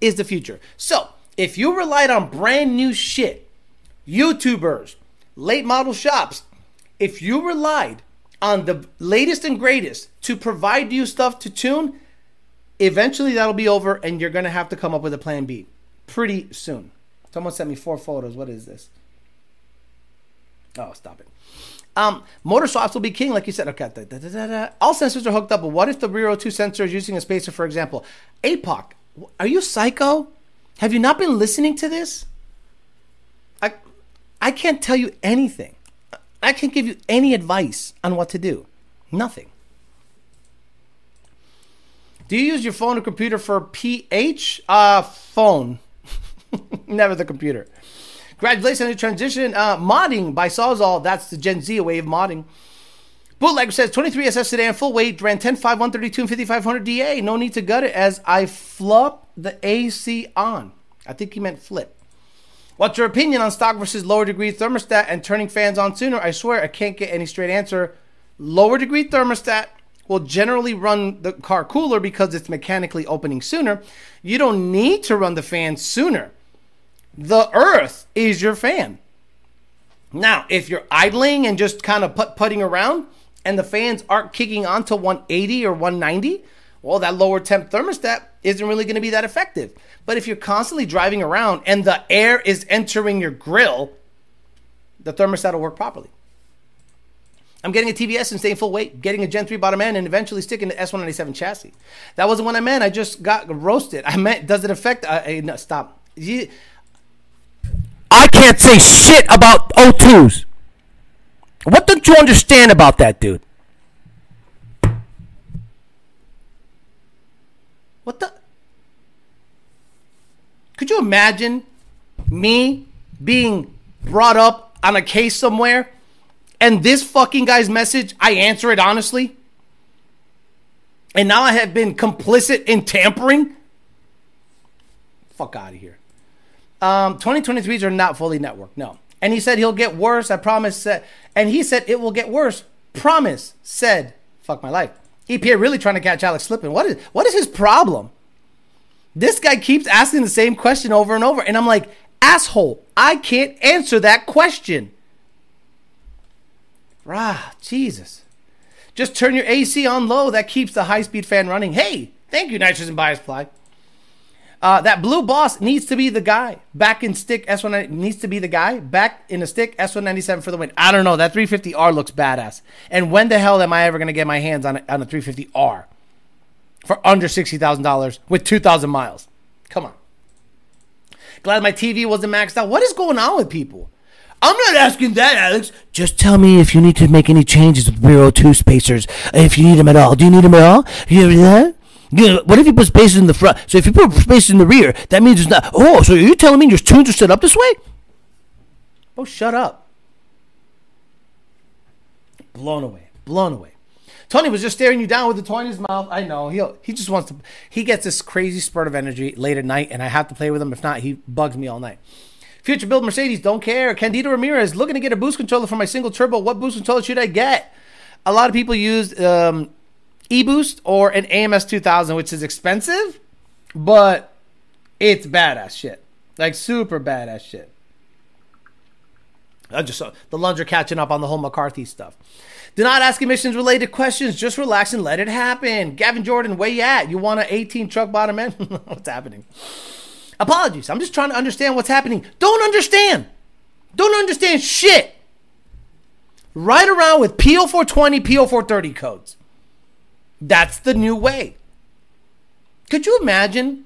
is the future. So if you relied on brand new shit, YouTubers, late model shops, if you relied on the latest and greatest to provide you stuff to tune, eventually that'll be over and you're going to have to come up with a plan B pretty soon. Someone sent me four photos. What is this? Oh, stop it. Um, motor swaps will be king, like you said. Okay, da, da, da, all sensors are hooked up, but what if the rear O2 sensor is using a spacer, for example? APOC, are you psycho? Have you not been listening to this? I, I can't tell you anything. I can't give you any advice on what to do. Nothing. Do you use your phone or computer for PH? Uh, phone. Never the computer. Congratulations on transition. Uh, modding by Sawzall. That's the Gen Z way of modding. Bootlegger says 23 SS sedan, full weight, ran 10.5, 132, and 5500 DA. No need to gut it as I flop the AC on. I think he meant flip. What's your opinion on stock versus lower degree thermostat and turning fans on sooner? I swear I can't get any straight answer. Lower degree thermostat will generally run the car cooler because it's mechanically opening sooner. You don't need to run the fan sooner. The earth is your fan. Now, if you're idling and just kind of put putting around and the fans aren't kicking on to 180 or 190, well, that lower temp thermostat isn't really going to be that effective. But if you're constantly driving around and the air is entering your grill, the thermostat will work properly. I'm getting a TVS and staying full weight, getting a Gen 3 bottom end, and eventually sticking to S197 chassis. That wasn't what I meant. I just got roasted. I meant, does it affect? Uh, no, stop. You, I can't say shit about O2s. What don't you understand about that, dude? What the? Could you imagine me being brought up on a case somewhere and this fucking guy's message, I answer it honestly? And now I have been complicit in tampering? Fuck out of here. Um, 2023s are not fully networked. No. And he said he'll get worse. I promise. Said, and he said it will get worse. Promise. Said, fuck my life. EPA really trying to catch Alex slipping. What is what is his problem? This guy keeps asking the same question over and over, and I'm like, asshole, I can't answer that question. Rah, Jesus. Just turn your AC on low. That keeps the high speed fan running. Hey, thank you, nitrogen bias ply. Uh, that blue boss needs to be the guy. Back in stick S1 needs to be the guy. Back in the stick S197 for the win. I don't know. That 350R looks badass. And when the hell am I ever going to get my hands on a, on a 350R for under $60,000 with 2,000 miles? Come on. Glad my TV wasn't maxed out. What is going on with people? I'm not asking that, Alex. Just tell me if you need to make any changes with Bureau 2 spacers. If you need them at all. Do you need them at all? You hear that? What if you put spacers in the front? So if you put spacers in the rear, that means it's not. Oh, so are you telling me your tunes are set up this way? Oh, shut up. Blown away. Blown away. Tony was just staring you down with the toy in his mouth. I know. He he just wants to. He gets this crazy spurt of energy late at night, and I have to play with him. If not, he bugs me all night. Future build Mercedes, don't care. Candido Ramirez looking to get a boost controller for my single turbo. What boost controller should I get? A lot of people use um, eBoost or an AMS 2000, which is expensive, but it's badass shit. Like super badass shit. I just saw the Lunger catching up on the whole McCarthy stuff. Do not ask emissions related questions. Just relax and let it happen. Gavin Jordan, where you at? You want an 18 truck bottom end? what's happening? Apologies. I'm just trying to understand what's happening. Don't understand. Don't understand shit. Right around with PO420, PO430 codes. That's the new way. Could you imagine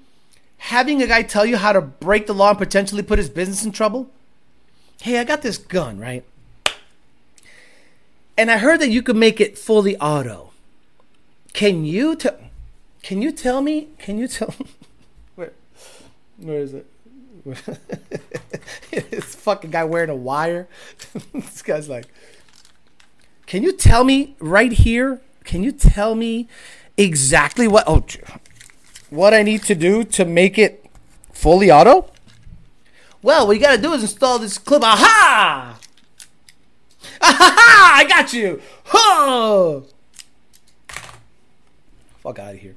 having a guy tell you how to break the law and potentially put his business in trouble? Hey, I got this gun, right? And I heard that you could make it fully auto. Can you tell can you tell me? Can you tell where Where is it? this fucking guy wearing a wire. this guy's like, can you tell me right here? Can you tell me exactly what? Oh, what I need to do to make it fully auto? Well, what you gotta do is install this clip. Aha! Aha! I got you. Oh! Fuck out of here.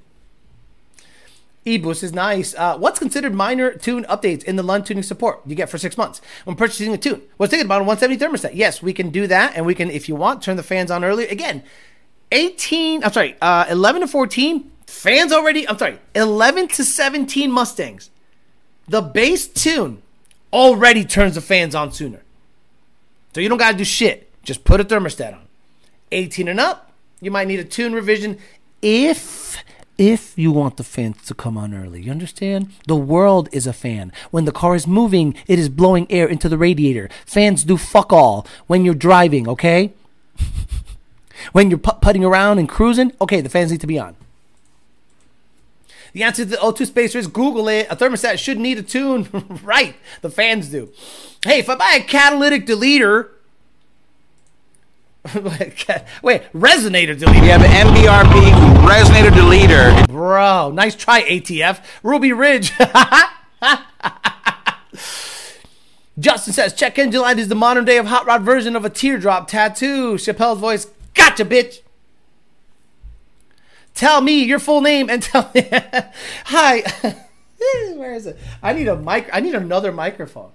eBoost is nice. Uh, what's considered minor tune updates in the Lund tuning support you get for six months when purchasing a tune? What's thinking about a 170 thermostat? Yes, we can do that, and we can, if you want, turn the fans on earlier. Again, 18. I'm sorry, uh, 11 to 14 fans already. I'm sorry, 11 to 17 Mustangs. The base tune already turns the fans on sooner, so you don't got to do shit. Just put a thermostat on. 18 and up, you might need a tune revision if if you want the fans to come on early. You understand? The world is a fan. When the car is moving, it is blowing air into the radiator. Fans do fuck all when you're driving, okay? when you're put- putting around and cruising, okay, the fans need to be on. The answer to the O2 spacer is Google it. A thermostat should need a tune. right, the fans do. Hey, if I buy a catalytic deleter, Wait, resonator deleter. You have an MBRP resonator deleter. Bro, nice try, ATF. Ruby Ridge. Justin says, check engine light is the modern day of hot rod version of a teardrop tattoo. Chappelle's voice, gotcha, bitch. Tell me your full name and tell me. Hi. Where is it? I need a mic. I need another microphone.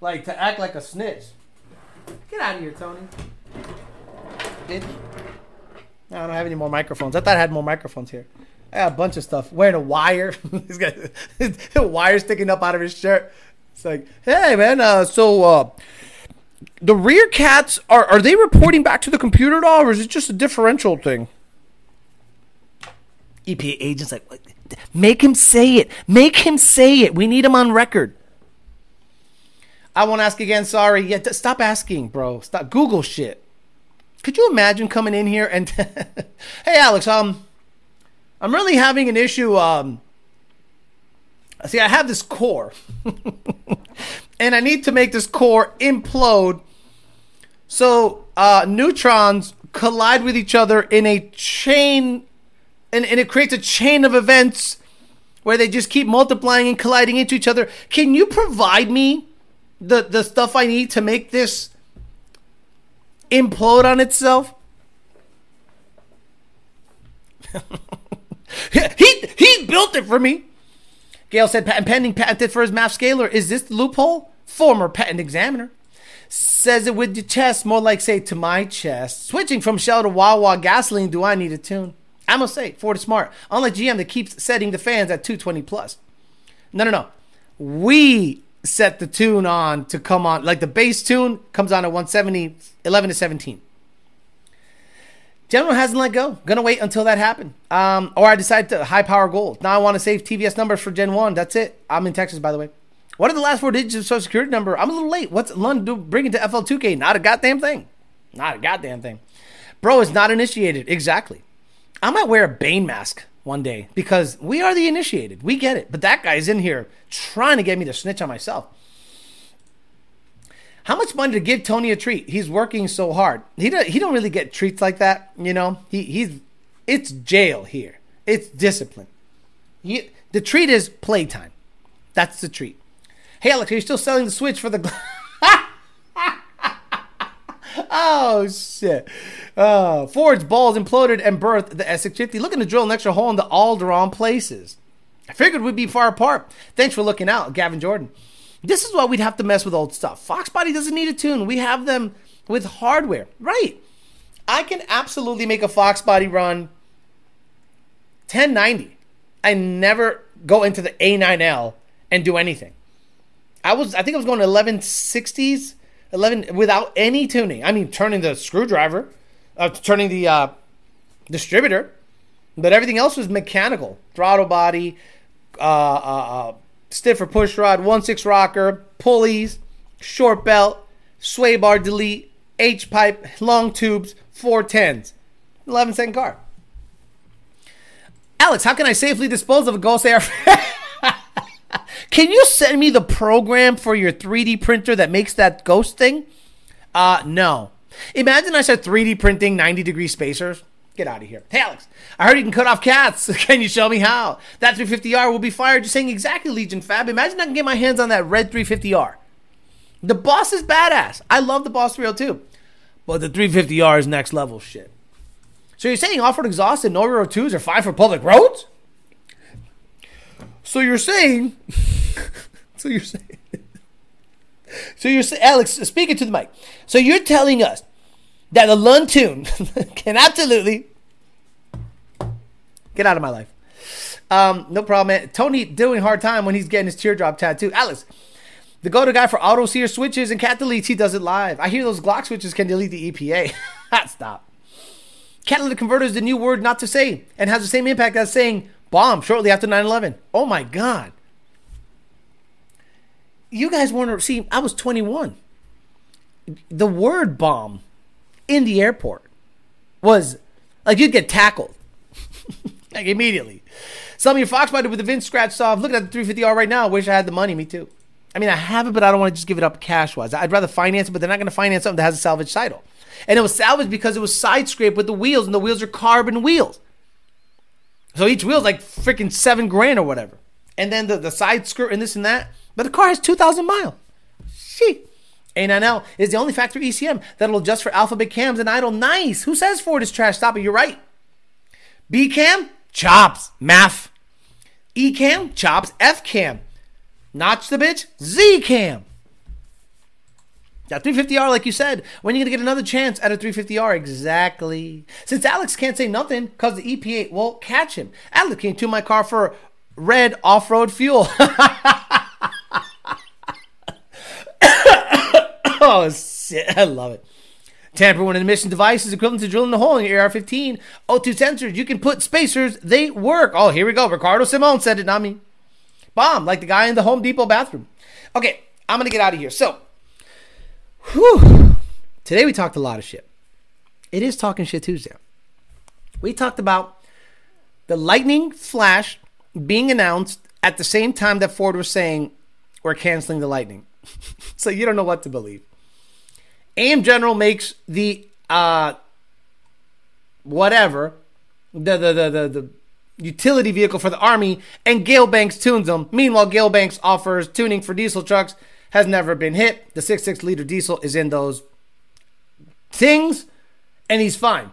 Like to act like a snitch. Get out of here, Tony. Bitch. I don't have any more microphones. I thought I had more microphones here. I got a bunch of stuff. Wearing a wire. He's got a wire sticking up out of his shirt. It's like, hey man, uh, so uh, the rear cats are are they reporting back to the computer at all, or is it just a differential thing? EPA agents like, make him say it. Make him say it. We need him on record. I won't ask again. Sorry. Yeah, stop asking, bro. Stop. Google shit. Could you imagine coming in here and, hey, Alex, um, I'm really having an issue. Um, see, I have this core, and I need to make this core implode. So uh, neutrons collide with each other in a chain, and, and it creates a chain of events where they just keep multiplying and colliding into each other. Can you provide me the the stuff I need to make this implode on itself? he he built it for me. Gale said patent pending patented for his MAF scaler. Is this the loophole? Former patent examiner says it with your chest, more like say to my chest. Switching from Shell to Wawa gasoline, do I need a tune? I must say, Ford is smart. Unlike GM that keeps setting the fans at 220 plus. No, no, no. We set the tune on to come on, like the base tune comes on at 170, 11 to 17. General hasn't let go. Gonna wait until that happened. Um, or I decide to high power gold. Now I want to save TVS numbers for Gen 1. That's it. I'm in Texas, by the way. What are the last four digits of social security number? I'm a little late. What's London bringing to FL2K? Not a goddamn thing. Not a goddamn thing. Bro, it's not initiated. Exactly. I might wear a Bane mask one day because we are the initiated. We get it. But that guy's in here trying to get me to snitch on myself. How much money to give Tony a treat? He's working so hard. He don't, he don't really get treats like that, you know. He he's it's jail here. It's discipline. He, the treat is playtime. That's the treat. Hey Alex, are you still selling the Switch for the? oh shit! Uh, Ford's balls imploded and birthed the S650, looking to drill an extra hole all the wrong places. I figured we'd be far apart. Thanks for looking out, Gavin Jordan. This is why we'd have to mess with old stuff. Fox Body doesn't need a tune. We have them with hardware. Right. I can absolutely make a Fox Body run 1090 I never go into the A9L and do anything. I was I think I was going 1160s, 11 without any tuning. I mean turning the screwdriver, uh, turning the uh, distributor, but everything else was mechanical. Throttle body, uh, uh, uh stiffer push rod, one six rocker, pulleys, short belt, sway bar delete, H pipe, long tubes, four tens, 11 cent car. Alex, how can I safely dispose of a Ghost Air? Can you send me the program for your 3D printer that makes that ghost thing? Uh, no. Imagine I said 3D printing 90 degree spacers. Get out of here. Hey, Alex, I heard you can cut off cats. Can you show me how? That 350R will be fired. You're saying exactly, Legion Fab. Imagine I can get my hands on that red 350R. The boss is badass. I love the boss 302. But the 350R is next level shit. So you're saying off-road exhaust and no 2s are fine for public roads? So you're saying So you're saying So you're Alex, speaking to the mic. So you're telling us that a Lund tune can absolutely get out of my life. Um, no problem, man. Tony doing hard time when he's getting his teardrop tattoo. Alex, the go-to guy for auto sear switches and cat deletes, he does it live. I hear those Glock switches can delete the EPA. Stop. Catalytic converter is the new word not to say and has the same impact as saying bomb shortly after 9 11. Oh my God. You guys want to see, I was 21. The word bomb in the airport was like you'd get tackled like immediately. Some of your Fox with the VIN scratched off. Looking at the 350R right now. I wish I had the money. Me too. I mean, I have it, but I don't want to just give it up cash wise. I'd rather finance it, but they're not going to finance something that has a salvage title. And it was salvaged because it was side scraped with the wheels, and the wheels are carbon wheels. So each wheel's like freaking seven grand or whatever. And then the, the side skirt and this and that. But the car has 2,000 miles. See. A9L is the only factory ECM that'll adjust for alphabet cams and idle. Nice. Who says Ford is trash? Stop it. You're right. B cam, chops, math. E cam, chops, F cam. Notch the bitch, Z cam. That 350R, like you said, when are you going to get another chance at a 350R? Exactly. Since Alex can't say nothing because the EPA won't catch him, Alex came to my car for red off road fuel. oh, shit. I love it. Tamper when an emission device is equivalent to drilling a hole in your AR-15. O2 sensors, you can put spacers. They work. Oh, here we go. Ricardo Simone said it, not me. Bomb, like the guy in the Home Depot bathroom. Okay, I'm going to get out of here. So, Whew. Today we talked a lot of shit. It is Talking Shit Tuesday. We talked about the Lightning Flash being announced at the same time that Ford was saying we're canceling the Lightning. so you don't know what to believe. AM General makes the uh whatever the the the the, the utility vehicle for the army and Gale Banks tunes them. Meanwhile, Gale Banks offers tuning for diesel trucks has never been hit. The 6.6 liter diesel is in those things, and he's fine.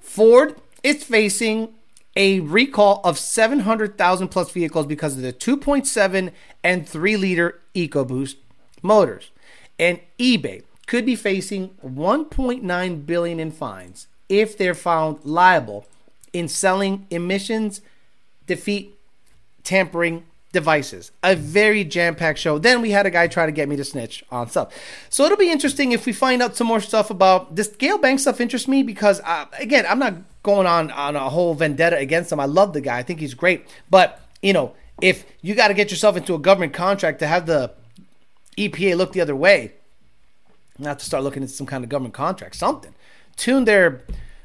Ford is facing a recall of 700,000 plus vehicles because of the 2.7 and 3 liter EcoBoost motors. And eBay could be facing 1.9 billion in fines if they're found liable in selling emissions defeat tampering devices. A very jam packed show. Then we had a guy try to get me to snitch on stuff. So it'll be interesting if we find out some more stuff about this Gale Bank stuff. Interests me because uh, again, I'm not going on on a whole vendetta against him. I love the guy. I think he's great. But you know, if you got to get yourself into a government contract to have the EPA look the other way, not to start looking at some kind of government contract, something. Tune their,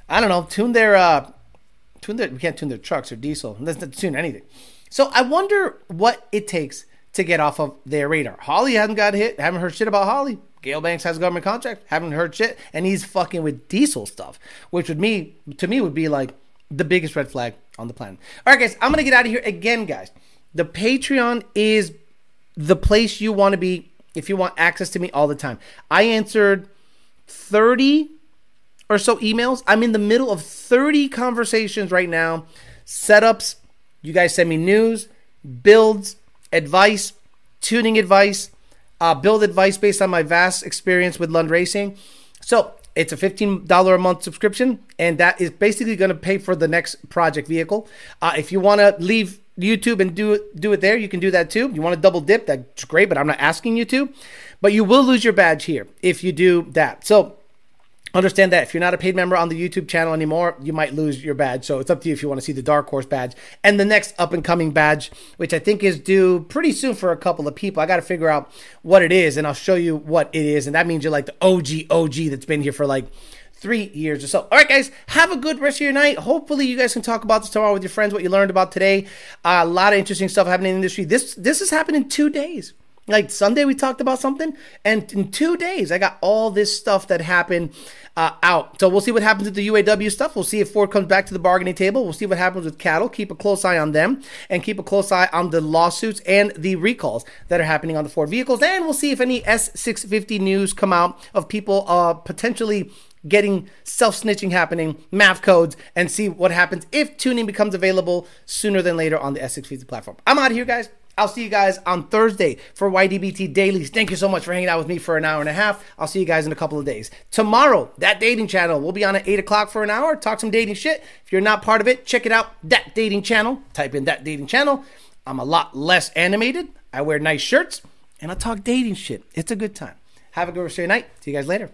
I don't know, tune their, uh, tune their. We can't tune their trucks or diesel. Let's not tune anything. So I wonder what it takes to get off of their radar. Holley hasn't got hit. Haven't heard shit about Holley. Gale Banks has a government contract. Haven't heard shit. And he's fucking with diesel stuff, which would me to me would be like the biggest red flag on the planet. All right, guys, I'm gonna get out of here again, guys. The Patreon is the place you want to be if you want access to me all the time. I answered 30 or so emails. I'm in the middle of 30 conversations right now, setups you guys send me news, builds, advice, tuning advice, uh, build advice based on my vast experience with Lund Racing. So it's a $15 a month subscription, and that is basically going to pay for the next project vehicle. Uh, if you want to leave YouTube and do it, do it there, you can do that too. You want to double dip, that's great, but I'm not asking you to. But you will lose your badge here if you do that. So understand that if you're not a paid member on the YouTube channel anymore, you might lose your badge. So it's up to you if you want to see the Dark Horse badge and the next up and coming badge, which I think is due pretty soon for a couple of people. I got to figure out what it is and I'll show you what it is. And that means you're like the OG OG that's been here for like three years or so. All right, guys, have a good rest of your night. Hopefully, you guys can talk about this tomorrow with your friends. What you learned about today. Uh, a lot of interesting stuff happening in the industry. This this has happened in two days. Like Sunday, we talked about something, and in two days, I got all this stuff that happened uh, out. So we'll see what happens with the UAW stuff. We'll see if Ford comes back to the bargaining table. We'll see what happens with CATL. Keep a close eye on them, and keep a close eye on the lawsuits and the recalls that are happening on the Ford vehicles. And we'll see if any S650 news come out of people uh, potentially getting self snitching happening, MAF codes, and see what happens if tuning becomes available sooner than later on the S650 platform. I'm out of here, guys. I'll see you guys on Thursday for YDBT Dailies. Thank you so much for hanging out with me for an hour and a half. I'll see you guys in a couple of days. Tomorrow, that dating channel, we'll be on at 8 o'clock for an hour, talk some dating shit. If you're not part of it, check it out. That dating channel. Type in that dating channel. I'm a lot less animated. I wear nice shirts and I talk dating shit. It's a good time. Have a good rest of your night. See you guys later.